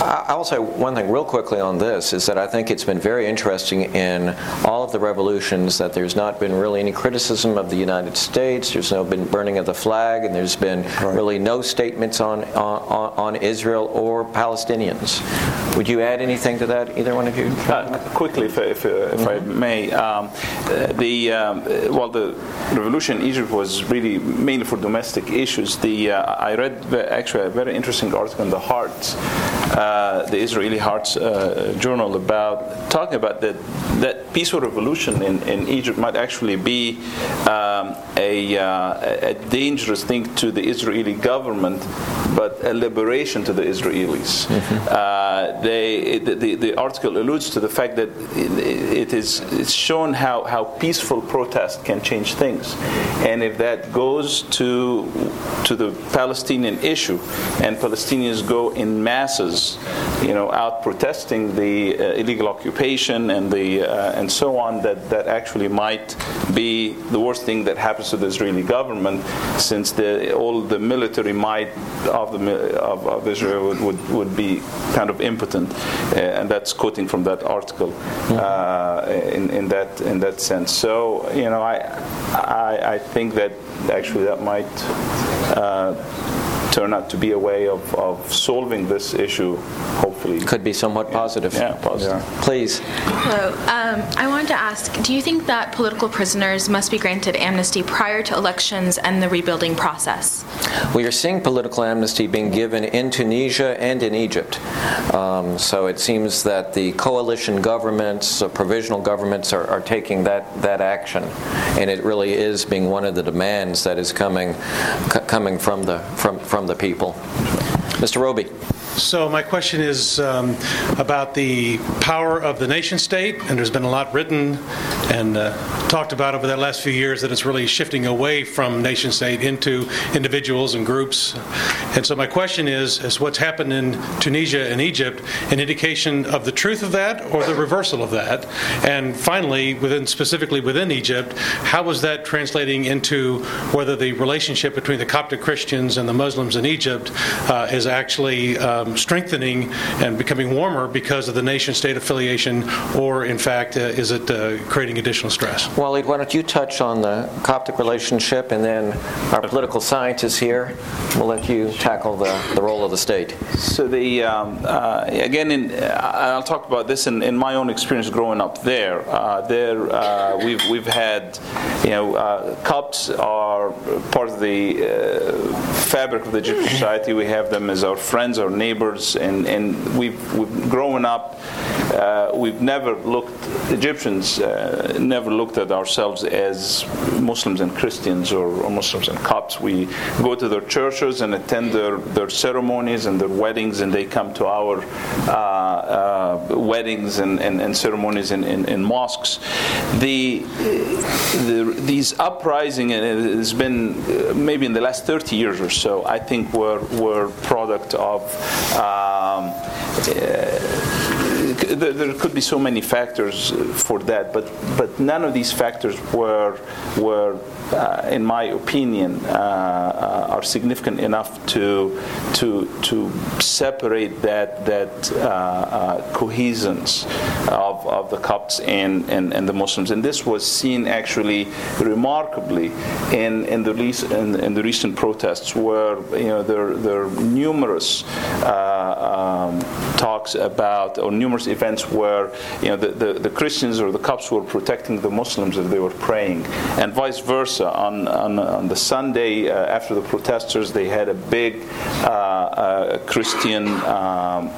I'll say one thing real quickly on this is that I think it's been very interesting in all of the revolutions that there's not been really any criticism of the United States. There's no been burning of the flag, and there's been really no statements on, on on Israel or Palestinians. Would you add anything to that, either one of you? Uh, quickly, if, if, uh, if I may, um, uh, the um, uh, well, the revolution in Egypt was really mainly for domestic issues. The uh, I read actually a very interesting article in the Haaretz, uh, the Israeli Haaretz uh, journal, about talking about that that peaceful revolution in, in Egypt might actually be um, a, uh, a dangerous thing to the Israeli government, but a liberation to the Israelis. Uh, they, the, the, the article alludes to the fact that it, it is it's shown how, how peaceful protest can change things. And if that goes to, to the Palestinian issue and Palestinians go in masses, you know, out protesting the uh, illegal occupation and, the, uh, and so on, that, that actually might be the worst thing that happens to the Israeli government since the, all the military might of, the, of, of Israel would, would, would be kind of impotent. Uh, and that's quoting from that article uh, in, in, that, in that sense. So, you know, I, I, I think that actually that might uh, turn out to be a way of, of solving this issue, hopefully. Could be somewhat positive. Yeah, positive. Please. Hello. Um, I wanted to ask Do you think that political prisoners must be granted amnesty prior to elections and the rebuilding process? We are seeing political amnesty being given in Tunisia and in Egypt. Um, so it seems that the coalition governments, uh, provisional governments, are, are taking that, that action, and it really is being one of the demands that is coming c- coming from the from from the people. Mr. Roby. So my question is um, about the power of the nation state, and there's been a lot written and uh, talked about over the last few years that it's really shifting away from nation state into individuals and groups. And so my question is, is what's happened in Tunisia and Egypt an indication of the truth of that or the reversal of that? And finally, within specifically within Egypt, how is that translating into whether the relationship between the Coptic Christians and the Muslims in Egypt uh, is actually um, strengthening and becoming warmer because of the nation state affiliation, or in fact, uh, is it uh, creating additional stress? Waleed, why don't you touch on the Coptic relationship, and then our political scientists here will let you tackle the, the role of the state. So the um, uh, again, in, uh, I'll talk about this in, in, my own experience growing up there. Uh, there, uh, we've we've had, you know, uh, Copts are part of the uh, fabric of the Egyptian society. We have them as our friends, our neighbors, and and we've we've grown up. We've never looked Egyptians never looked at ourselves as Muslims and Christians or, or Muslims and Copts. We go to their churches and attend their, their ceremonies and their weddings, and they come to our uh, uh, weddings and, and, and ceremonies in, in, in, mosques. The, the, these uprising, has been uh, maybe in the last 30 years or so, I think were, were product of um, uh, there could be so many factors uh, for that, but but none of these factors were were uh, in my opinion, uh, uh, are significant enough to to to separate that that uh, uh, of, of the Copts and, and, and the Muslims. And this was seen actually remarkably in in the recent in, in, the recent protests, where you know there there are numerous um, talks about or numerous events where you know the, the, the Christians or the Copts were protecting the Muslims as they were praying, and vice versa on, on, on the Sunday uh, after the protesters, they had a big uh, uh, Christian um,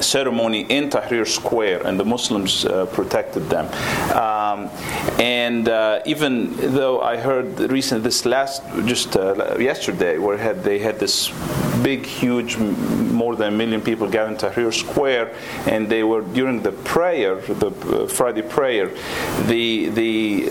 ceremony in Tahrir Square, and the Muslims uh, protected them. Um, and uh, even though I heard recently, this last just uh, yesterday, where had, they had this big, huge, more than a million people gathered in Tahrir Square, and they were during the prayer, the Friday prayer, the the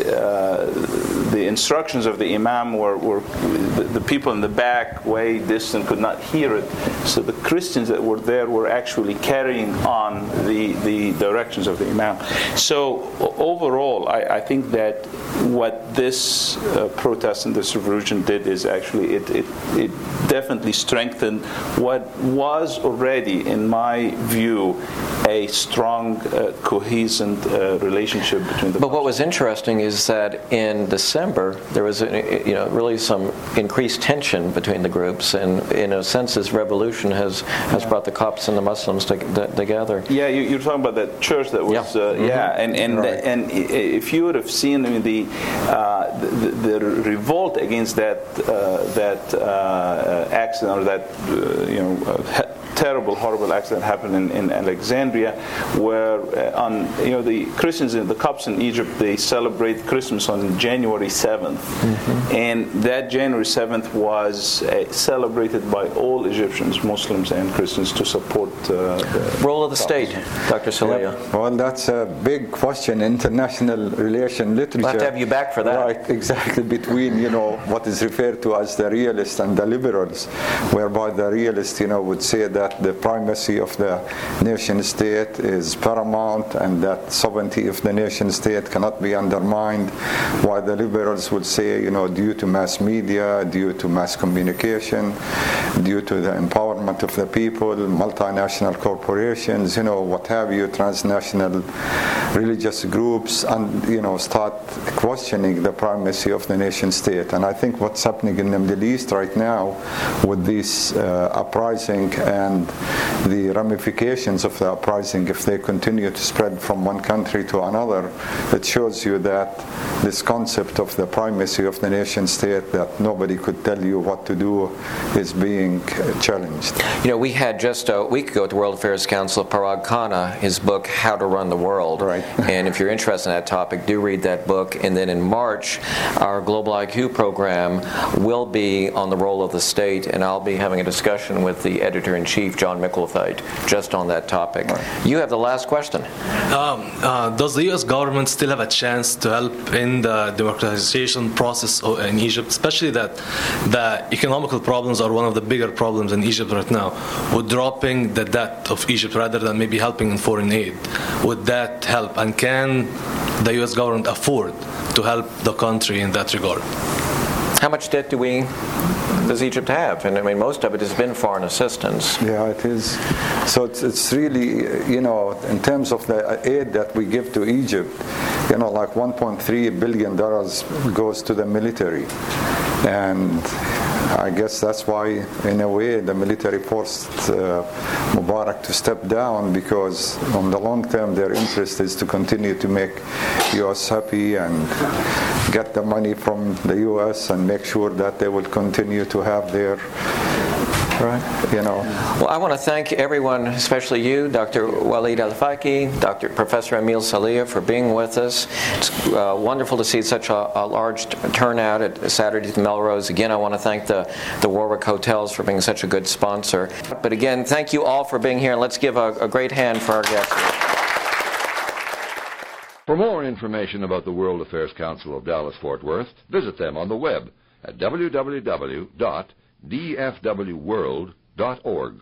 the instructions of the Imam were, were the, the people in the back, way distant, could not hear it. So the Christians that were there were actually carrying on the, the directions of the Imam. So overall, I, I think that what this uh, protest and this revolution did is actually it, it, it definitely strengthened what was already, in my view, a strong, uh, cohesive uh, relationship between the. But what was interesting is that in December there was, you know, really some increased tension between the groups, and in a sense, this revolution has has brought the Copts and the Muslims to, to, together. Yeah, you, are talking about that church that was. Yeah, uh, mm-hmm. yeah and and right. and if you would have seen I mean, the, uh, the, the revolt against that uh, that uh, accident or that you know terrible, horrible accident happened in, in Alexandria, where uh, on you know the Christians in the Copts in Egypt they celebrate Christmas on January 7th, mm-hmm. and that January 7th was uh, celebrated by all Egyptians, Muslims and Christians, to support uh, the role of the state. Dr. Sahliyeh. Well, that's a big question. International relation literature. We'll have to have you back for that. Right, exactly. Between you know what is referred to as the realists and the liberals, whereby the realists you know would say that that the primacy of the nation state is paramount and that sovereignty of the nation state cannot be undermined, while the liberals would say, you know, due to mass media, due to mass communication, due to the empowerment of the people, multinational corporations, you know, what have you, transnational religious groups, and, you know, start questioning the primacy of the nation state. And I think what's happening in the Middle East right now with this uh, uprising and the ramifications of the uprising if they continue to spread from one country to another, it shows you that this concept of the primacy of the nation state that nobody could tell you what to do is being challenged. East. You know, we had just a week ago at the World Affairs Council of Parag Khanna, his book How to Run the World. Right. and if you're interested in that topic, do read that book. And then in March, our Global IQ program will be on the role of the state, and I'll be having a discussion with the editor in chief, John Micklethwait, just on that topic. You have the last question. Um, uh, does the U.S. government still have a chance to help in the democratization process in Egypt, especially that the economical problems are one of the bigger problems in Egypt right now? Would dropping the debt of Egypt rather than maybe helping in foreign aid, would that help? And can the U.S. government afford to help the country in that regard? How much debt do we does Egypt have? And I mean, most of it has been foreign assistance. Yeah, it is. So it's, it's really, you know, in terms of the aid that we give to Egypt, you know, like 1.3 billion dollars goes to the military. And I guess that's why, in a way, the military forced uh, Mubarak to step down because, on the long term, their interest is to continue to make U.S. happy and get the money from the U.S. and make sure that they will continue to have their right? You know. Well, I want to thank everyone, especially you, Dr. Walid Al Faki, Dr. Professor Emil Sahliyeh, for being with us. It's uh, wonderful to see such a, a large t- turnout at Saturday at Melrose. Again, I want to thank the, the Warwick Hotels for being such a good sponsor. But again, thank you all for being here, and let's give a, a great hand for our guests. For more information about the World Affairs Council of Dallas Fort Worth, visit them on the web at www.dfwworld.org.